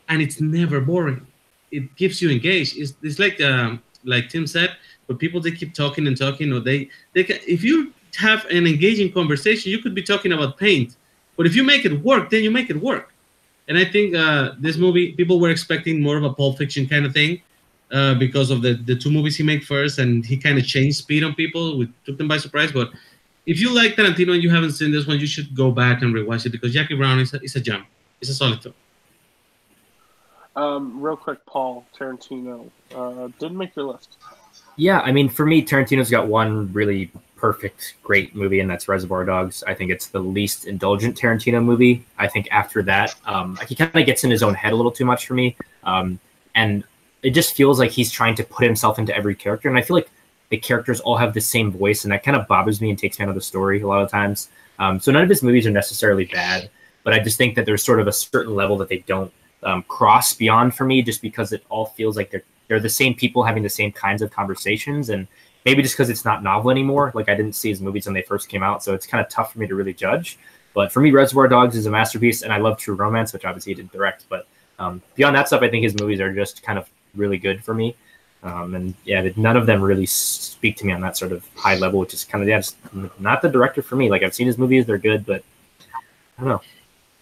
and it's never boring. It keeps you engaged. It's, it's like um, like tim said but people they keep talking and talking or they they can, if you have an engaging conversation you could be talking about paint but if you make it work then you make it work. And I think uh, this movie, people were expecting more of a Pulp Fiction kind of thing uh, because of the, the two movies he made first, and he kind of changed speed on people, which took them by surprise. But if you like Tarantino and you haven't seen this one, you should go back and rewatch it because Jackie Brown is a, is a gem. It's a solid film. Um, real quick, Paul Tarantino uh, didn't make your list. Yeah, I mean, for me, Tarantino's got one really perfect, great movie, and that's Reservoir Dogs. I think it's the least indulgent Tarantino movie. I think after that, um, he kind of gets in his own head a little too much for me, um, and it just feels like he's trying to put himself into every character. And I feel like the characters all have the same voice, and that kind of bothers me and takes me out of the story a lot of times. Um, so none of his movies are necessarily bad, but I just think that there's sort of a certain level that they don't um, cross beyond for me, just because it all feels like they're they're the same people having the same kinds of conversations, and maybe just because it's not novel anymore. Like I didn't see his movies when they first came out, so it's kind of tough for me to really judge. But for me, Reservoir Dogs is a masterpiece, and I love True Romance, which obviously he didn't direct. But um, beyond that stuff, I think his movies are just kind of really good for me. Um, and yeah, none of them really speak to me on that sort of high level, which is kind of yeah, just not the director for me. Like I've seen his movies; they're good, but I don't know.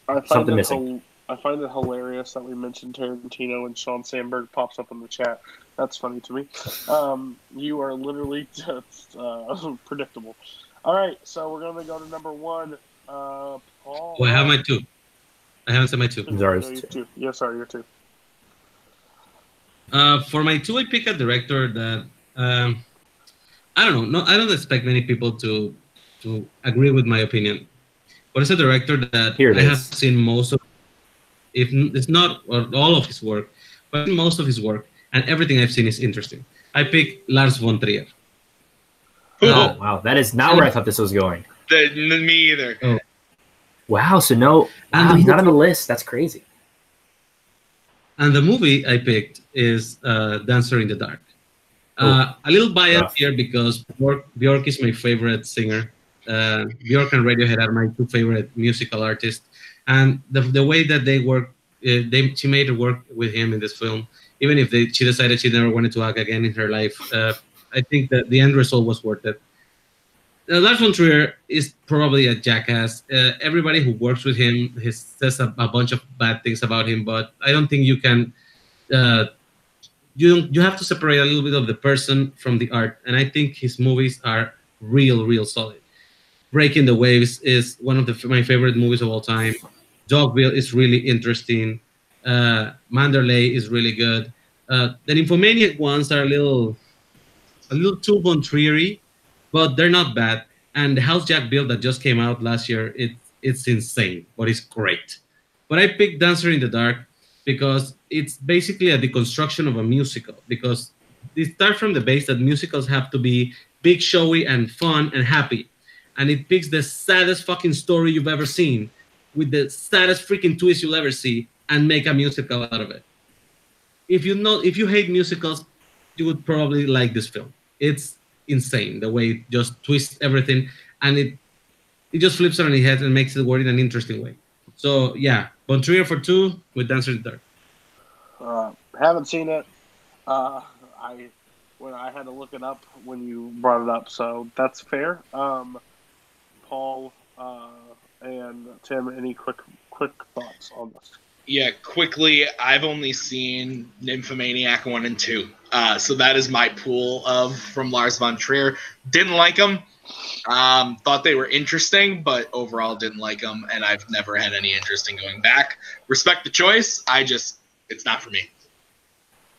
I find Something missing. hil- I find it hilarious that we mentioned Tarantino and Sean Sandberg pops up in the chat. That's funny to me. Um, you are literally just uh, predictable. All right, so we're gonna go to number one. Uh, Paul. Oh, I have my two. I haven't said my two. Sorry, Yeah, you two. two. Yeah, sorry, you're two. Uh, for my two, I pick a director that um, I don't know. No, I don't expect many people to to agree with my opinion, but it's a director that Here it I have seen most of, if it's not all of his work, but most of his work, and everything I've seen is interesting. I pick Lars von Trier. Oh wow, that is not where I thought this was going. The, me either. Wow, so no, wow, he's not on the list. That's crazy. And the movie I picked is uh, Dancer in the Dark. Uh, a little biased here because Bjork, Bjork is my favorite singer. Uh, Bjork and Radiohead are my two favorite musical artists. And the, the way that they work, uh, they, she made it work with him in this film, even if they, she decided she never wanted to act again in her life. Uh, I think that the end result was worth it. Uh, Lars von Trier is probably a jackass. Uh, everybody who works with him has, says a, a bunch of bad things about him, but I don't think you can uh, you you have to separate a little bit of the person from the art, and I think his movies are real, real solid. Breaking the Waves is one of the, my favorite movies of all time. Dogville is really interesting. Uh, Manderley is really good. Uh, the Nymphomaniac ones are a little, a little too Von Trier, but they're not bad. And the House Jack built that just came out last year, it it's insane, but it's great. But I picked Dancer in the Dark because it's basically a deconstruction of a musical. Because it start from the base that musicals have to be big, showy, and fun and happy, and it picks the saddest fucking story you've ever seen with the saddest freaking twist you'll ever see and make a musical out of it. If you know if you hate musicals, you would probably like this film. It's insane the way it just twists everything and it it just flips it on its head and makes it work in an interesting way. So yeah, Von Trier for two with Dancer in the Dark. Uh, haven't seen it. Uh, I when I had to look it up when you brought it up, so that's fair. Um, Paul uh, and Tim, any quick quick thoughts on this? Yeah, quickly, I've only seen Nymphomaniac 1 and 2. Uh, so that is my pool of from Lars von Trier. Didn't like them. Um, thought they were interesting, but overall didn't like them, and I've never had any interest in going back. Respect the choice. I just, it's not for me.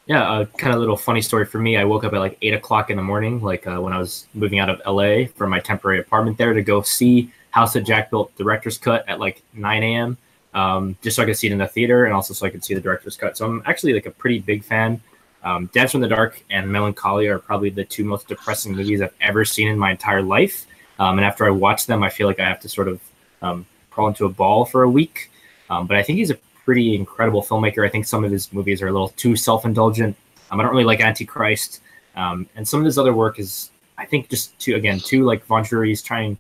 Yeah, a kind of little funny story for me. I woke up at like eight o'clock in the morning, like uh, when I was moving out of LA from my temporary apartment there to go see House that Jack built director's cut at like 9 a.m. Um, just so I could see it in the theater and also so I could see the director's cut. So I'm actually like a pretty big fan. Um, Dance in the Dark and Melancholia are probably the two most depressing movies I've ever seen in my entire life. Um, and after I watch them, I feel like I have to sort of um, crawl into a ball for a week. Um, but I think he's a pretty incredible filmmaker. I think some of his movies are a little too self-indulgent. Um, I don't really like Antichrist, um, and some of his other work is, I think, just too again too like Von. He's trying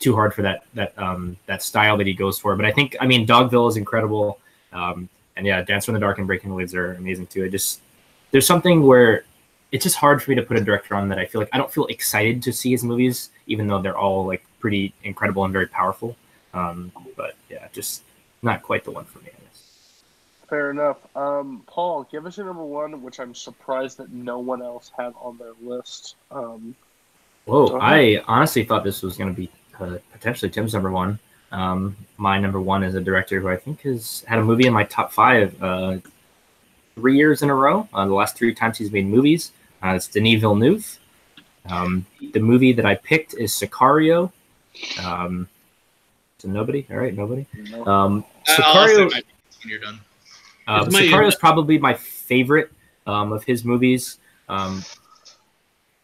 too hard for that that um, that style that he goes for. But I think, I mean, Dogville is incredible, and yeah, Dancer in the Dark and Breaking the Waves are amazing too. I just there's something where it's just hard for me to put a director on that I feel like I don't feel excited to see his movies, even though they're all like pretty incredible and very powerful. Um, but yeah, just not quite the one for me. I guess. Fair enough. Um, Paul, give us your number one, which I'm surprised that no one else had on their list. Um, Whoa, I honestly thought this was going to be potentially Tim's number one. Um, my number one is a director who I think has had a movie in my top five uh, three years in a row. Uh, the last three times he's made movies. Uh, it's Denis Villeneuve. Um, the movie that I picked is Sicario. Um, to nobody. All right, nobody. Um, Sicario. when you're done. Uh, Sicario is probably my favorite um, of his movies.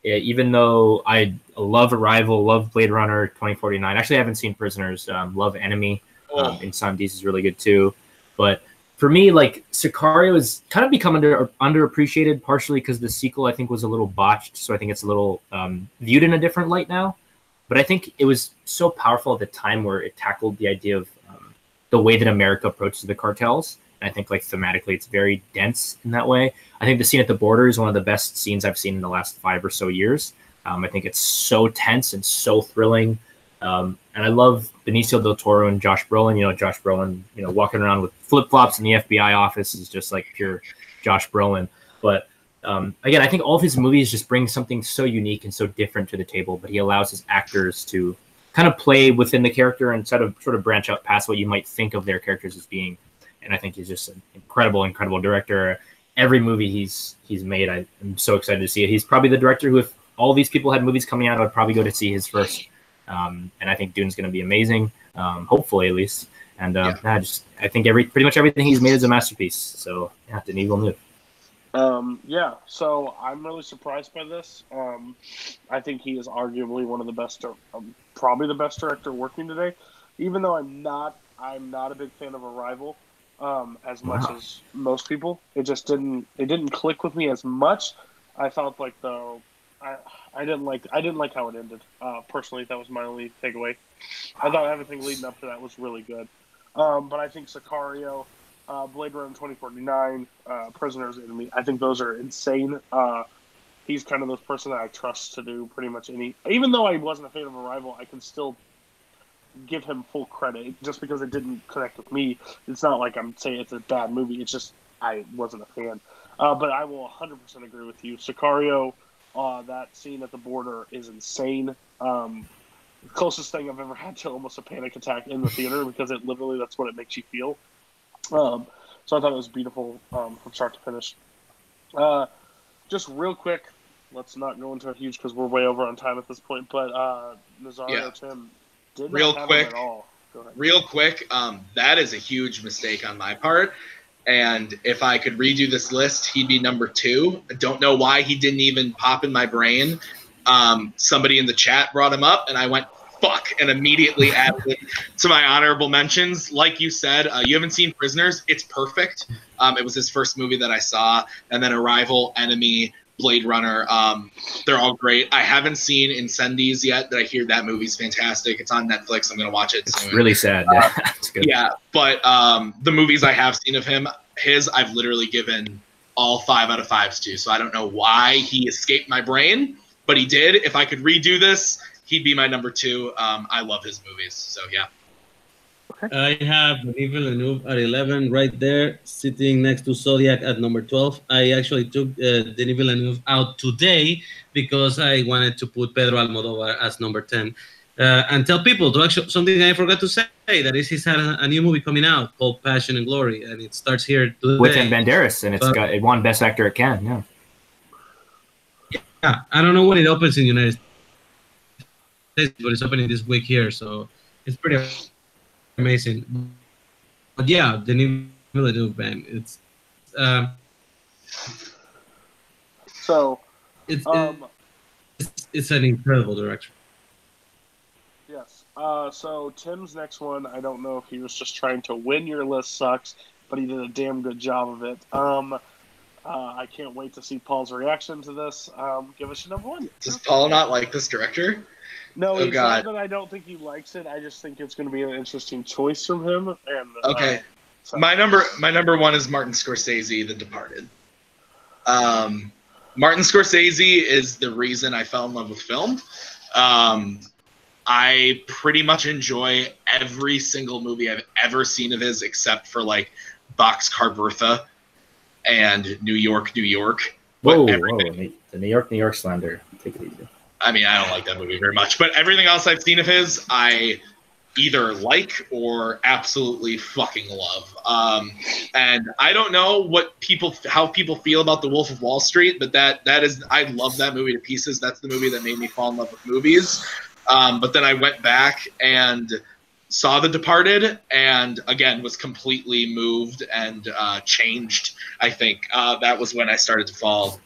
Yeah, even though I love Arrival, love Blade Runner 2049. Actually, I haven't seen Prisoners. Um, love Enemy. Um, Dees is really good too. But for me, like Sicario has kind of become under underappreciated, partially because the sequel I think was a little botched. So I think it's a little um, viewed in a different light now. But I think it was so powerful at the time where it tackled the idea of um, the way that America approaches the cartels. I think like thematically, it's very dense in that way. I think the scene at the border is one of the best scenes I've seen in the last five or so years. Um, I think it's so tense and so thrilling. Um, and I love Benicio del Toro and Josh Brolin. You know, Josh Brolin, you know, walking around with flip flops in the FBI office is just like pure Josh Brolin. But um, again, I think all of his movies just bring something so unique and so different to the table. But he allows his actors to kind of play within the character and of sort of branch out past what you might think of their characters as being. And I think he's just an incredible, incredible director. Every movie he's he's made, I am so excited to see it. He's probably the director who, if all these people had movies coming out, I would probably go to see his first. Um, and I think Dune's going to be amazing, um, hopefully at least. And uh, I just I think every pretty much everything he's made is a masterpiece. So yeah, Denis Villeneuve. Um, yeah, so I'm really surprised by this. Um, I think he is arguably one of the best, um, probably the best director working today. Even though I'm not, I'm not a big fan of Arrival, um, as much Wow. as most people. It just didn't, it didn't click with me as much. I felt like though, I, I didn't like, I didn't like how it ended. Uh, personally, that was my only takeaway. I thought everything leading up to that was really good. Um, but I think Sicario, uh, Blade Runner 2049, uh, Prisoners Enemy. I think those are insane. Uh, he's kind of this person that I trust to do pretty much any. Even though I wasn't a fan of Arrival, I can still give him full credit just because it didn't connect with me. It's not like I'm saying it's a bad movie. It's just I wasn't a fan. Uh, but I will 100% agree with you. Sicario, uh, that scene at the border is insane. Um, closest thing I've ever had to almost a panic attack in the theater because it literally that's what it makes you feel. Um, so I thought it was beautiful um, from start to finish. Uh, just real quick, let's not go into a huge because we're way over on time at this point. But uh, Nazario Yeah. Tim did Real quick. him at all. Go ahead. real quick, um, that is a huge mistake on my part. And if I could redo this list, he'd be number two. I don't know why he didn't even pop in my brain. Um, somebody in the chat brought him up, and I went fuck and immediately added it to my honorable mentions. Like you said, uh, you haven't seen Prisoners. It's perfect. Um, it was his first movie that I saw, and then Arrival, Enemy, Blade Runner. Um, they're all great. I haven't seen Incendies yet. That I hear that movie's fantastic. It's on Netflix. I'm gonna watch it It's soon. really sad. Yeah, good. Yeah, but um, the movies I have seen of him, his I've literally given all five out of fives to. So I don't know why he escaped my brain, but he did. If I could redo this, he'd be my number two. Um, I love his movies. So yeah, I have Denis Villeneuve at 11 right there, sitting next to Zodiac at number 12. I actually took uh, Denis Villeneuve out today because I wanted to put Pedro Almodovar as number 10. Uh, and tell people to actually something I forgot to say that is he's had a, a new movie coming out called Passion and Glory, and it starts here today. With him Banderas, and it's Uh, got it won Best Actor at Cannes. Yeah. Yeah, I don't know when it opens in the United States, but it's opening this week here, so it's pretty amazing. But yeah, the new Villeneuve man, it's uh, So, it's, um, it's it's an incredible direction. yes. Uh, so Tim's next one, I don't know if he was just trying to win your list sucks, but he did a damn good job of it. Um, uh, I can't wait to see Paul's reaction to this. Um, give us your number one. does Paul not like this director? No, Oh, it's God. not that I don't think he likes it. I just think it's going to be an interesting choice from him. And uh, Okay. so- My number my number one is Martin Scorsese, The Departed. Um, Martin Scorsese is the reason I fell in love with film. Um, I pretty much enjoy every single movie I've ever seen of his, except for like Boxcar Bertha and New York, New York. Whoa, whoa! The New York, New York slander. Take it easy. I mean, I don't like that movie very much, but everything else I've seen of his, I either like or absolutely fucking love. Um, and I don't know what people, how people feel about The Wolf of Wall Street, but that that is, I love that movie to pieces. That's the movie that made me fall in love with movies. Um, but then I went back and saw The Departed, and again was completely moved and uh, changed. I think uh, that was when I started to fall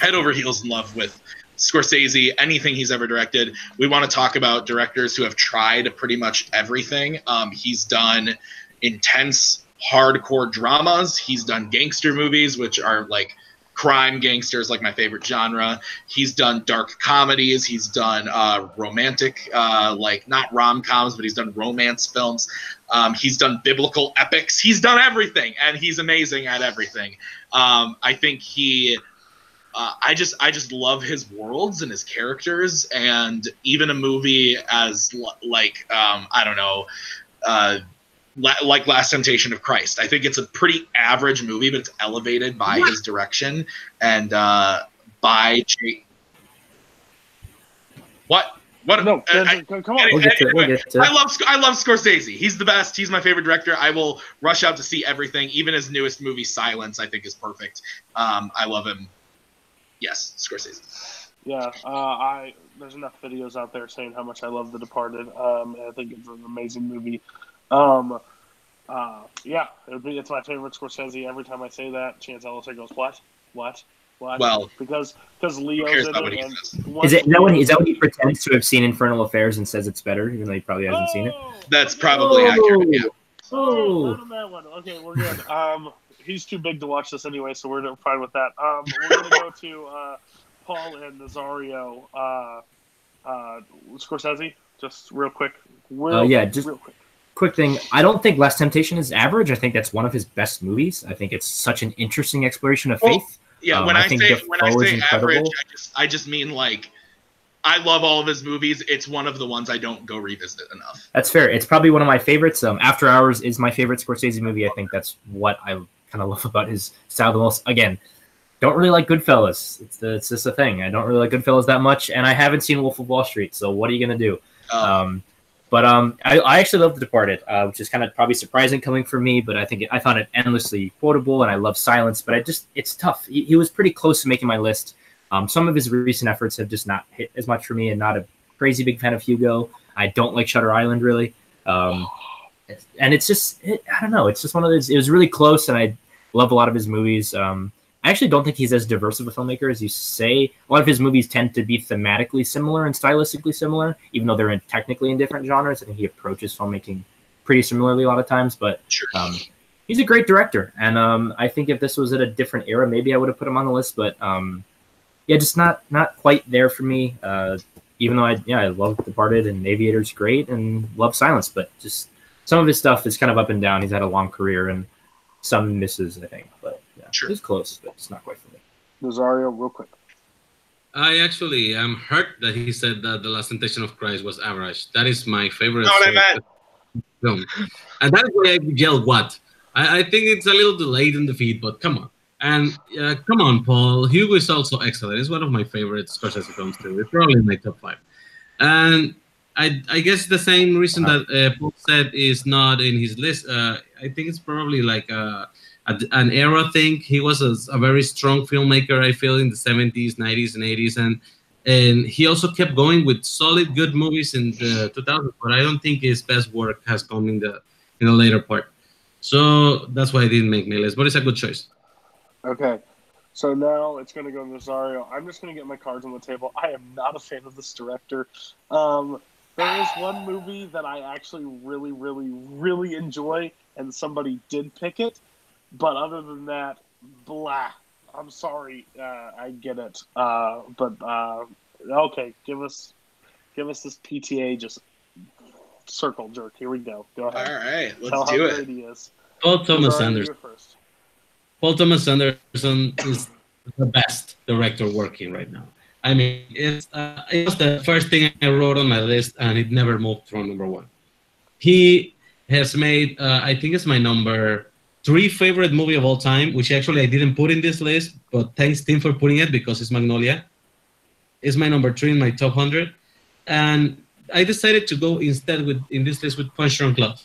head over heels in love with Scorsese, anything he's ever directed. We want to talk about directors who have tried pretty much everything. Um, he's done intense, hardcore dramas. He's done gangster movies, which are like crime gangsters, like my favorite genre. He's done dark comedies. He's done uh, romantic, uh, like not rom coms, but he's done romance films. Um, he's done biblical epics. He's done everything, and he's amazing at everything. Um, I think he uh, I just I just love his worlds and his characters, and even a movie as l- like um, I don't know, uh, la- like Last Temptation of Christ. I think it's a pretty average movie, but it's elevated by his direction and uh, by Jake. What? What? no, I- I- come come on. We'll get to it. We'll get to I love I love Scorsese. He's the best. He's my favorite director. I will rush out to see everything. Even his newest movie, Silence, I think is perfect. Um, I love him. Yes, Scorsese. Yeah, uh, I there's enough videos out there saying how much I love The Departed. Um, I think it's an amazing movie. Um, uh, yeah, it would be, it's my favorite Scorsese. Every time I say that, Chance Ellison goes, "What? What? What?" Well, because because Leo's cares in it, what he and Is it is that Leo- when he, is that when he pretends to have seen Infernal Affairs and says it's better, even though he probably hasn't seen it? Oh! That's probably Oh. accurate. Yeah. Oh, Oh. not on that one. Okay, we're good. Um, he's too big to watch this anyway, so we're fine with that. Um, we're gonna go to uh, Paul and Nazario. Uh, uh, Scorsese, just real quick. Real, Uh, yeah, just- real quick. Quick thing, I don't think Last Temptation is average. I think that's one of his best movies. I think it's such an interesting exploration of Well, faith. Yeah. Um, when I I, think say when I say average, I just I just mean like I love all of his movies. It's one of the ones I don't go revisit enough. That's fair. It's probably one of my favorites. Um, After Hours is my favorite Scorsese movie. I think that's what I kind of love about his style the most. Again, don't really like Goodfellas. It's the, it's just a thing. I don't really like Goodfellas that much, and I haven't seen Wolf of Wall Street. So what are you gonna do? Oh, Um, but um, I, I actually love The Departed, uh, which is kind of probably surprising coming from me. But I think it, I found it endlessly quotable, and I love Silence. But I just it's tough. He, he was pretty close to making my list. Um, some of his recent efforts have just not hit as much for me, and not a crazy big fan of Hugo. I don't like Shutter Island really, um, and it's just it, I don't know. It's just one of those. It was really close, and I love a lot of his movies. Um, I actually don't think he's as diverse of a filmmaker as you say. A lot of his movies tend to be thematically similar and stylistically similar, even though they're in, technically in different genres. I think he approaches filmmaking pretty similarly a lot of times, but um, he's a great director. And um, I think if this was at a different era, maybe I would have put him on the list. But um, yeah, just not not quite there for me. Uh, even though I yeah I love Departed and Aviator's great and love Silence, but just some of his stuff is kind of up and down. He's had a long career and some misses, I think. But yeah, Sure. it's close, but it's not quite for me. Rosario, real quick. I actually am hurt that he said that The Last Temptation of Christ was average. That is my favorite Not what I meant. film. And that's why I yell what. I, I think it's a little delayed in the feed, but come on. And uh, come on, Paul. Hugo is also excellent. It's one of my favorite Scorsese films too. It's probably in my top five. And I, I guess the same reason that uh, Paul said is not in his list. Uh, I think it's probably like a, a, an era thing. He was a, a very strong filmmaker. I feel in the 70s, 90s, and 80s, and and he also kept going with solid, good movies in the 2000s. But I don't think his best work has come in the in the later part. So that's why I didn't make my list. But it's a good choice. Okay. So now it's going to go to Rosario. I'm just going to get my cards on the table. I am not a fan of this director. Um, there is one movie that I actually really, really, really enjoy, and somebody did pick it. But other than that, blah. I'm sorry. Uh, I get it. Uh, but uh, okay, give us, give us this PTA just circle jerk. Here we go. Go ahead. right, Tell let's how do great it. he is. Paul Thomas Rosario, Anderson. first. Paul Thomas Anderson is the best director working right now. I mean, it's uh, it was the first thing I wrote on my list, and it never moved from number one. He has made, uh, I think it's my number three favorite movie of all time, which actually I didn't put in this list, but thanks Tim for putting it because it's Magnolia. It's my number three in my top hundred, and I decided to go instead with in this list with Punch Drunk Love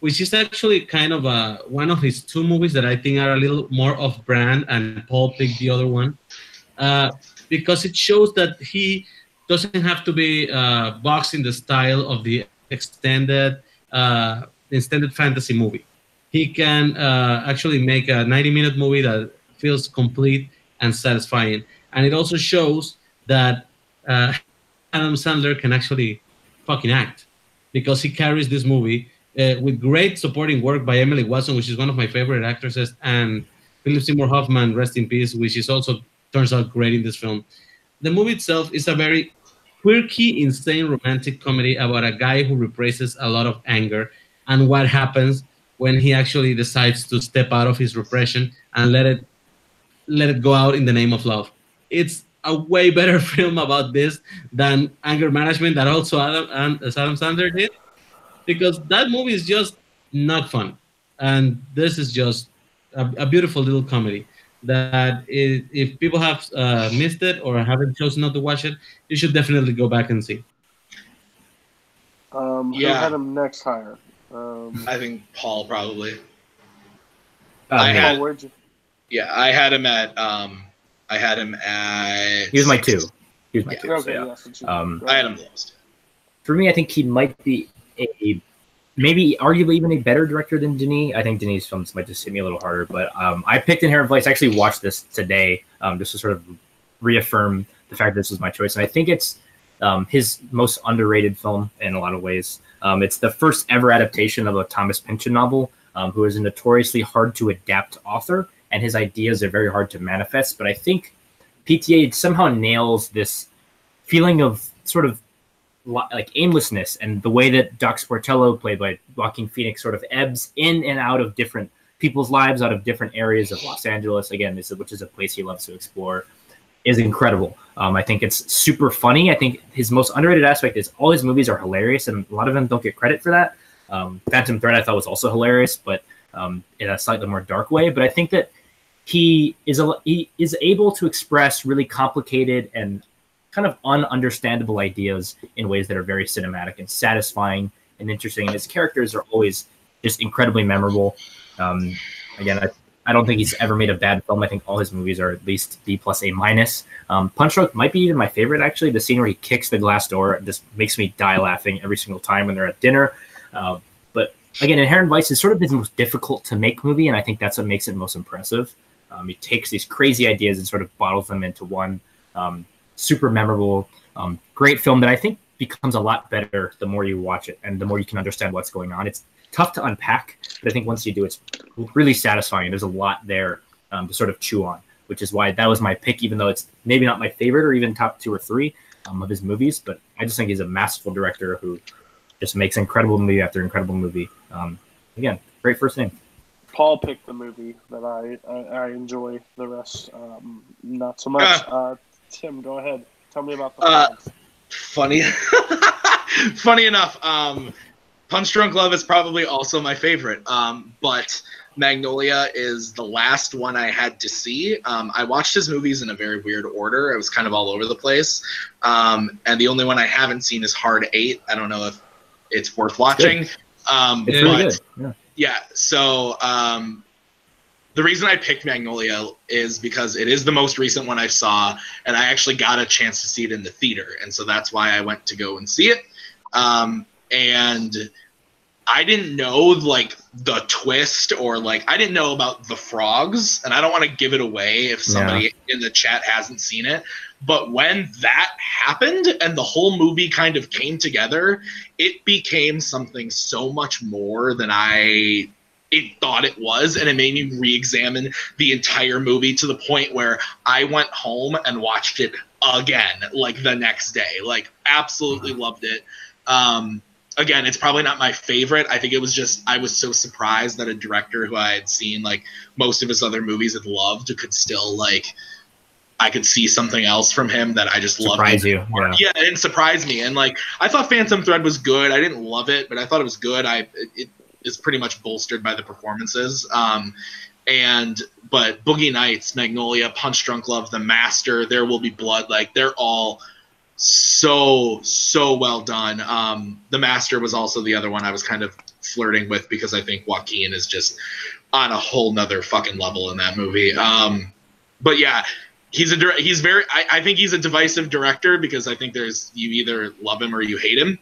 which is actually kind of a, one of his two movies that I think are a little more off brand, and Paul picked the other one uh, because it shows that he doesn't have to be uh, the style of the extended uh, extended fantasy movie. He can uh, actually make a 90 minute movie that feels complete and satisfying, and it also shows that uh, Adam Sandler can actually fucking act because he carries this movie uh, with great supporting work by Emily Watson, which is one of my favorite actresses, and Philip Seymour Hoffman, rest in peace, which is also turns out great in this film. The movie itself is a very quirky, insane romantic comedy about a guy who represses a lot of anger and what happens when he actually decides to step out of his repression and let it let it go out in the name of love. It's a way better film about this than anger management that also Adam and Adam Sandler did because that movie is just not fun and this is just a, a beautiful little comedy that i if people have uh, missed it or haven't chosen not to watch it you should definitely go back and see Um, Who Yeah. had him next higher? Um, I think Paul probably. Uh, I had- Paul, where'd you? Yeah, I had him at. Um, I had him at. he was my two. He was my Yeah. two. so Okay, yeah. yes. Um, I had him lowest. for me, I think he might be a maybe arguably even a better director than Denis. I think Denis' films might just hit me a little harder, but um, I picked Inherent Vice. I actually watched this today um, just to sort of reaffirm the fact that this was my choice, and I think it's um, his most underrated film in a lot of ways. Um, it's the first ever adaptation of a Thomas Pynchon novel, um, who is a notoriously hard to adapt author, and his ideas are very hard to manifest. But I think PTA somehow nails this feeling of sort of like aimlessness and the way that Doc Sportello, played by Joaquin Phoenix, sort of ebbs in and out of different people's lives, out of different areas of Los Angeles. Again, this is, which is a place he loves to explore, is incredible. Um, I think it's super funny. I think his most underrated aspect is all his movies are hilarious, and a lot of them don't get credit for that. Um, Phantom Thread I thought was also hilarious, but um, in a slightly more dark way. But I think that he is a, he is able to express really complicated and kind of ununderstandable ideas in ways that are very cinematic and satisfying and interesting. And his characters are always just incredibly memorable. Um, again, I, I don't think he's ever made a bad film. I think all his movies are at least B plus A minus. Um, might be even my favorite actually. The scene where he kicks the glass door just makes me die laughing every single time when they're at dinner. Uh, but again, Inherent Vice is sort of his most difficult to make movie, and I think that's what makes it most impressive. Um, he takes these crazy ideas and sort of bottles them into one um, super memorable, um, great film that I think becomes a lot better the more you watch it and the more you can understand what's going on. It's tough to unpack, but I think once you do, it's really satisfying. There's a lot there um, to sort of chew on, which is why that was my pick, even though it's maybe not my favorite or even top two or three um, of his movies. But I just think he's a masterful director who just makes incredible movie after incredible movie. Um, again, great first name. Paul picked the movie that I I, I enjoy. The rest, um, not so much. Uh, Tim, go ahead. Tell me about the. Uh, flags. funny funny enough um punch drunk love is probably also my favorite um but magnolia is the last one i had to see um i watched his movies in a very weird order i was kind of all over the place um and the only one i haven't seen is hard eight i don't know if it's worth watching um It's really but good. Yeah. yeah so um the reason i picked magnolia is because it is the most recent one i saw and i actually got a chance to see it in the theater and so that's why i went to go and see it. Um and i didn't know like the twist or like i didn't know about the frogs and i don't want to give it away if somebody in the chat hasn't seen it but when that happened and the whole movie kind of came together it became something so much more than i it thought it was and it made me re-examine the entire movie to the point where i went home and watched it again like the next day like absolutely loved it um again it's probably not my favorite i think it was just i was so surprised that a director who i had seen like most of his other movies and loved could still like i could see something else from him that i just loved Surprise you. Yeah. yeah, it didn't surprise me. And like, I thought Phantom Thread was good. I didn't love it, but I thought it was good. I it is pretty much bolstered by the performances. Um, and but Boogie Nights, Magnolia, Punch Drunk Love, The Master, There Will Be Blood, like they're all so so well done. Um, the Master was also the other one I was kind of flirting with because I think Joaquin is just on a whole nother fucking level in that movie. Um, but yeah, he's a he's very I, I think he's a divisive director because I think there's you either love him or you hate him.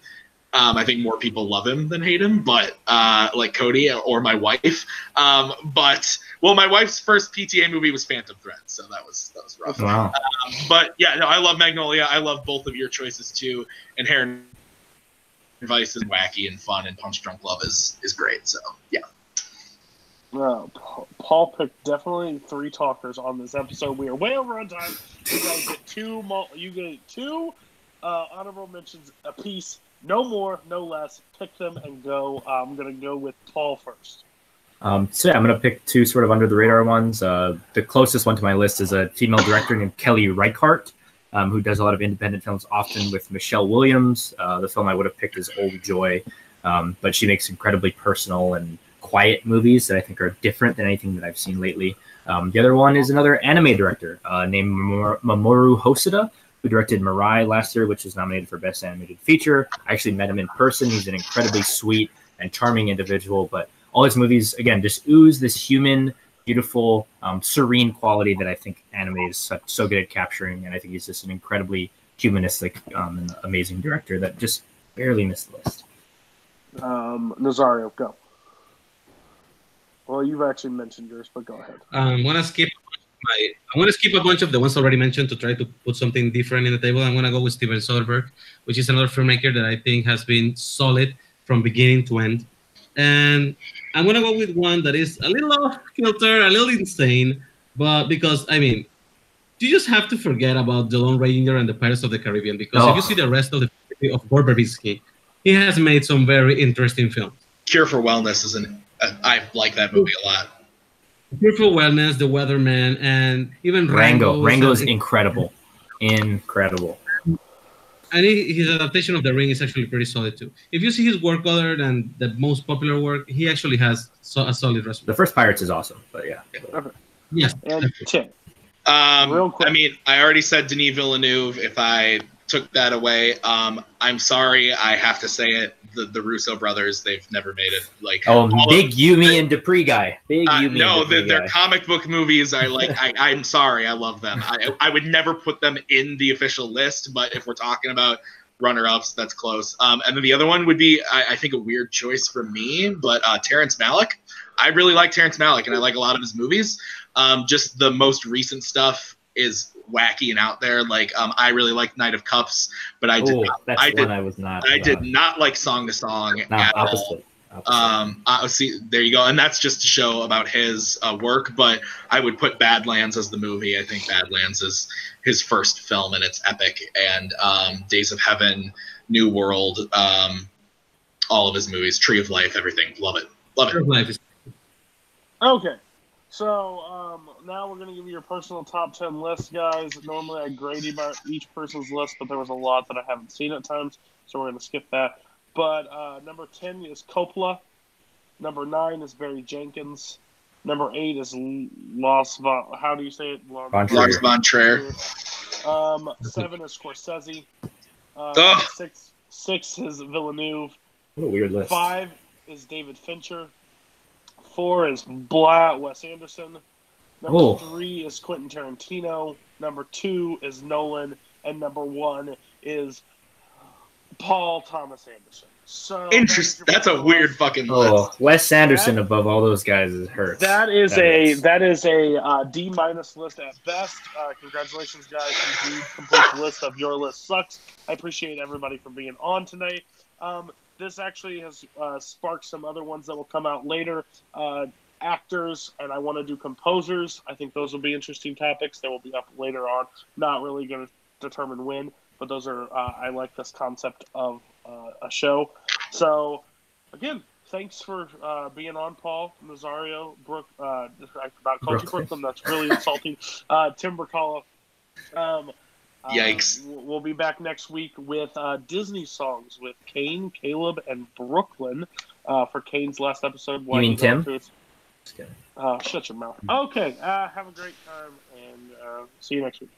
Um, I think more people love him than hate him, but uh, like Cody or my wife. Um, but well, my wife's first PTA movie was Phantom Thread, so that was that was rough. Wow. Um, but yeah, no, I love Magnolia. I love both of your choices too. Inherent Vice is wacky and fun, and Punch Drunk Love is is great. So yeah, Uh, Paul picked definitely three talkers on this episode. We are way over on time. You guys get two. You get two uh, honorable mentions a piece. No more, no less. Pick them and go. Uh, I'm gonna go with Paul first. Um, so yeah, I'm gonna pick two sort of under the radar ones. Uh, the closest one to my list is a female director named Kelly Reichardt, um, who does a lot of independent films, often with Michelle Williams. Uh, the film I would have picked is Old Joy, um, but she makes incredibly personal and quiet movies that I think are different than anything that I've seen lately. Um, the other one is another anime director uh, named Mamoru Hosoda, who directed Mirai last year, which was nominated for Best Animated Feature. I actually met him in person. He's an incredibly sweet and charming individual, but all his movies, again, just ooze this human, beautiful, um, serene quality that I think anime is so, so good at capturing. And I think he's just an incredibly humanistic um, and amazing director that just barely missed the list. Um, Nazario, go. Well, you've actually mentioned yours, but go ahead. Um, I'm gonna skip my. I'm gonna skip a bunch of the ones already mentioned to try to put something different in the table. I'm gonna go with Steven Soderbergh, which is another filmmaker that I think has been solid from beginning to end. And I'm gonna go with one that is a little off kilter, a little insane, but because I mean, you just have to forget about the Lone Ranger and the Pirates of the Caribbean because if Oh. you see the rest of the of Gore Verbinski, he has made some very interesting films. Cure for Wellness is an I like that movie a lot. Beautiful Wellness, The Weatherman, and even Rango. Rango. Rango is incredible. Incredible. and his adaptation of The Ring is actually pretty solid too. If you see his work other than the most popular work, he actually has so, a solid resume. The first Pirates is awesome, but yeah. Yes. and Tim. Um, Real quick. I mean, I already said Denis Villeneuve. If I took that away, um, I'm sorry. I have to say it. The, the Russo brothers, they've never made it. Like, Oh, all of- big You, Me and Dupree guy. Big Uh, Yumi. no, the, their comic book movies. I like. I, I'm sorry. I love them. I, I would never put them in the official list, but if we're talking about runner-ups, that's close. Um, and then the other one would be, I, I think, a weird choice for me, but uh, Terrence Malick. I really like Terrence Malick, and I like a lot of his movies. Um, just the most recent stuff is wacky and out there. Like, um, I really like Knight of Cups, but I did Oh, not, that's I one did, I was not. I did uh, not like Song to Song no, at all. opposite. opposite. Um, uh, see, there you go, and that's just to show about his uh, work. But I would put Badlands as the movie. I think Badlands is his first film, and it's epic. And um, Days of Heaven, New World, um, all of his movies, Tree of Life, everything, love it, love it. Of Life is Okay. So um, now we're going to give you your personal top 10 list, guys. Normally I grade about each person's list, but there was a lot that I haven't seen at times, so we're going to skip that. But uh, number 10 is Coppola. Number 9 is Barry Jenkins. Number 8 is L- Los Von. How do you say it? Lon- Von Trier. Lars von Trier. Um, 7 is Scorsese. Uh, Ugh. six, six is Villeneuve. What a weird list. Five is David Fincher. Four is Blah Wes Anderson. Number Oh. three is Quentin Tarantino. Number two is Nolan, and number one is Paul Thomas Anderson. So Interest. that is That's a personal weird list. fucking Oh. Wes Anderson above all those guys is hurt. That is That a is. that is a uh, D minus list at best. Uh, congratulations, guys! You do complete the list of your list sucks. I appreciate everybody for being on tonight. Um, this actually has uh, sparked some other ones that will come out later. Actors, and I want to do composers. I think those will be interesting topics that will be up later on. Not really going to determine when, but those are. Uh, I like this concept of uh, a show. So, again, thanks for uh, being on, Paul Nazario, Brooke. Uh, I forgot called you Brooklyn. Brooklyn. That's really insulting. Uh, Tim Bercala. Um, uh, Yikes. we'll- We'll be back next week with uh, Disney songs with Kane, Caleb, and Brooklyn uh, for Kane's last episode. You mean he's on Tim? Just kidding. Uh, shut your mouth. Okay. Uh, have a great time and uh, see you next week.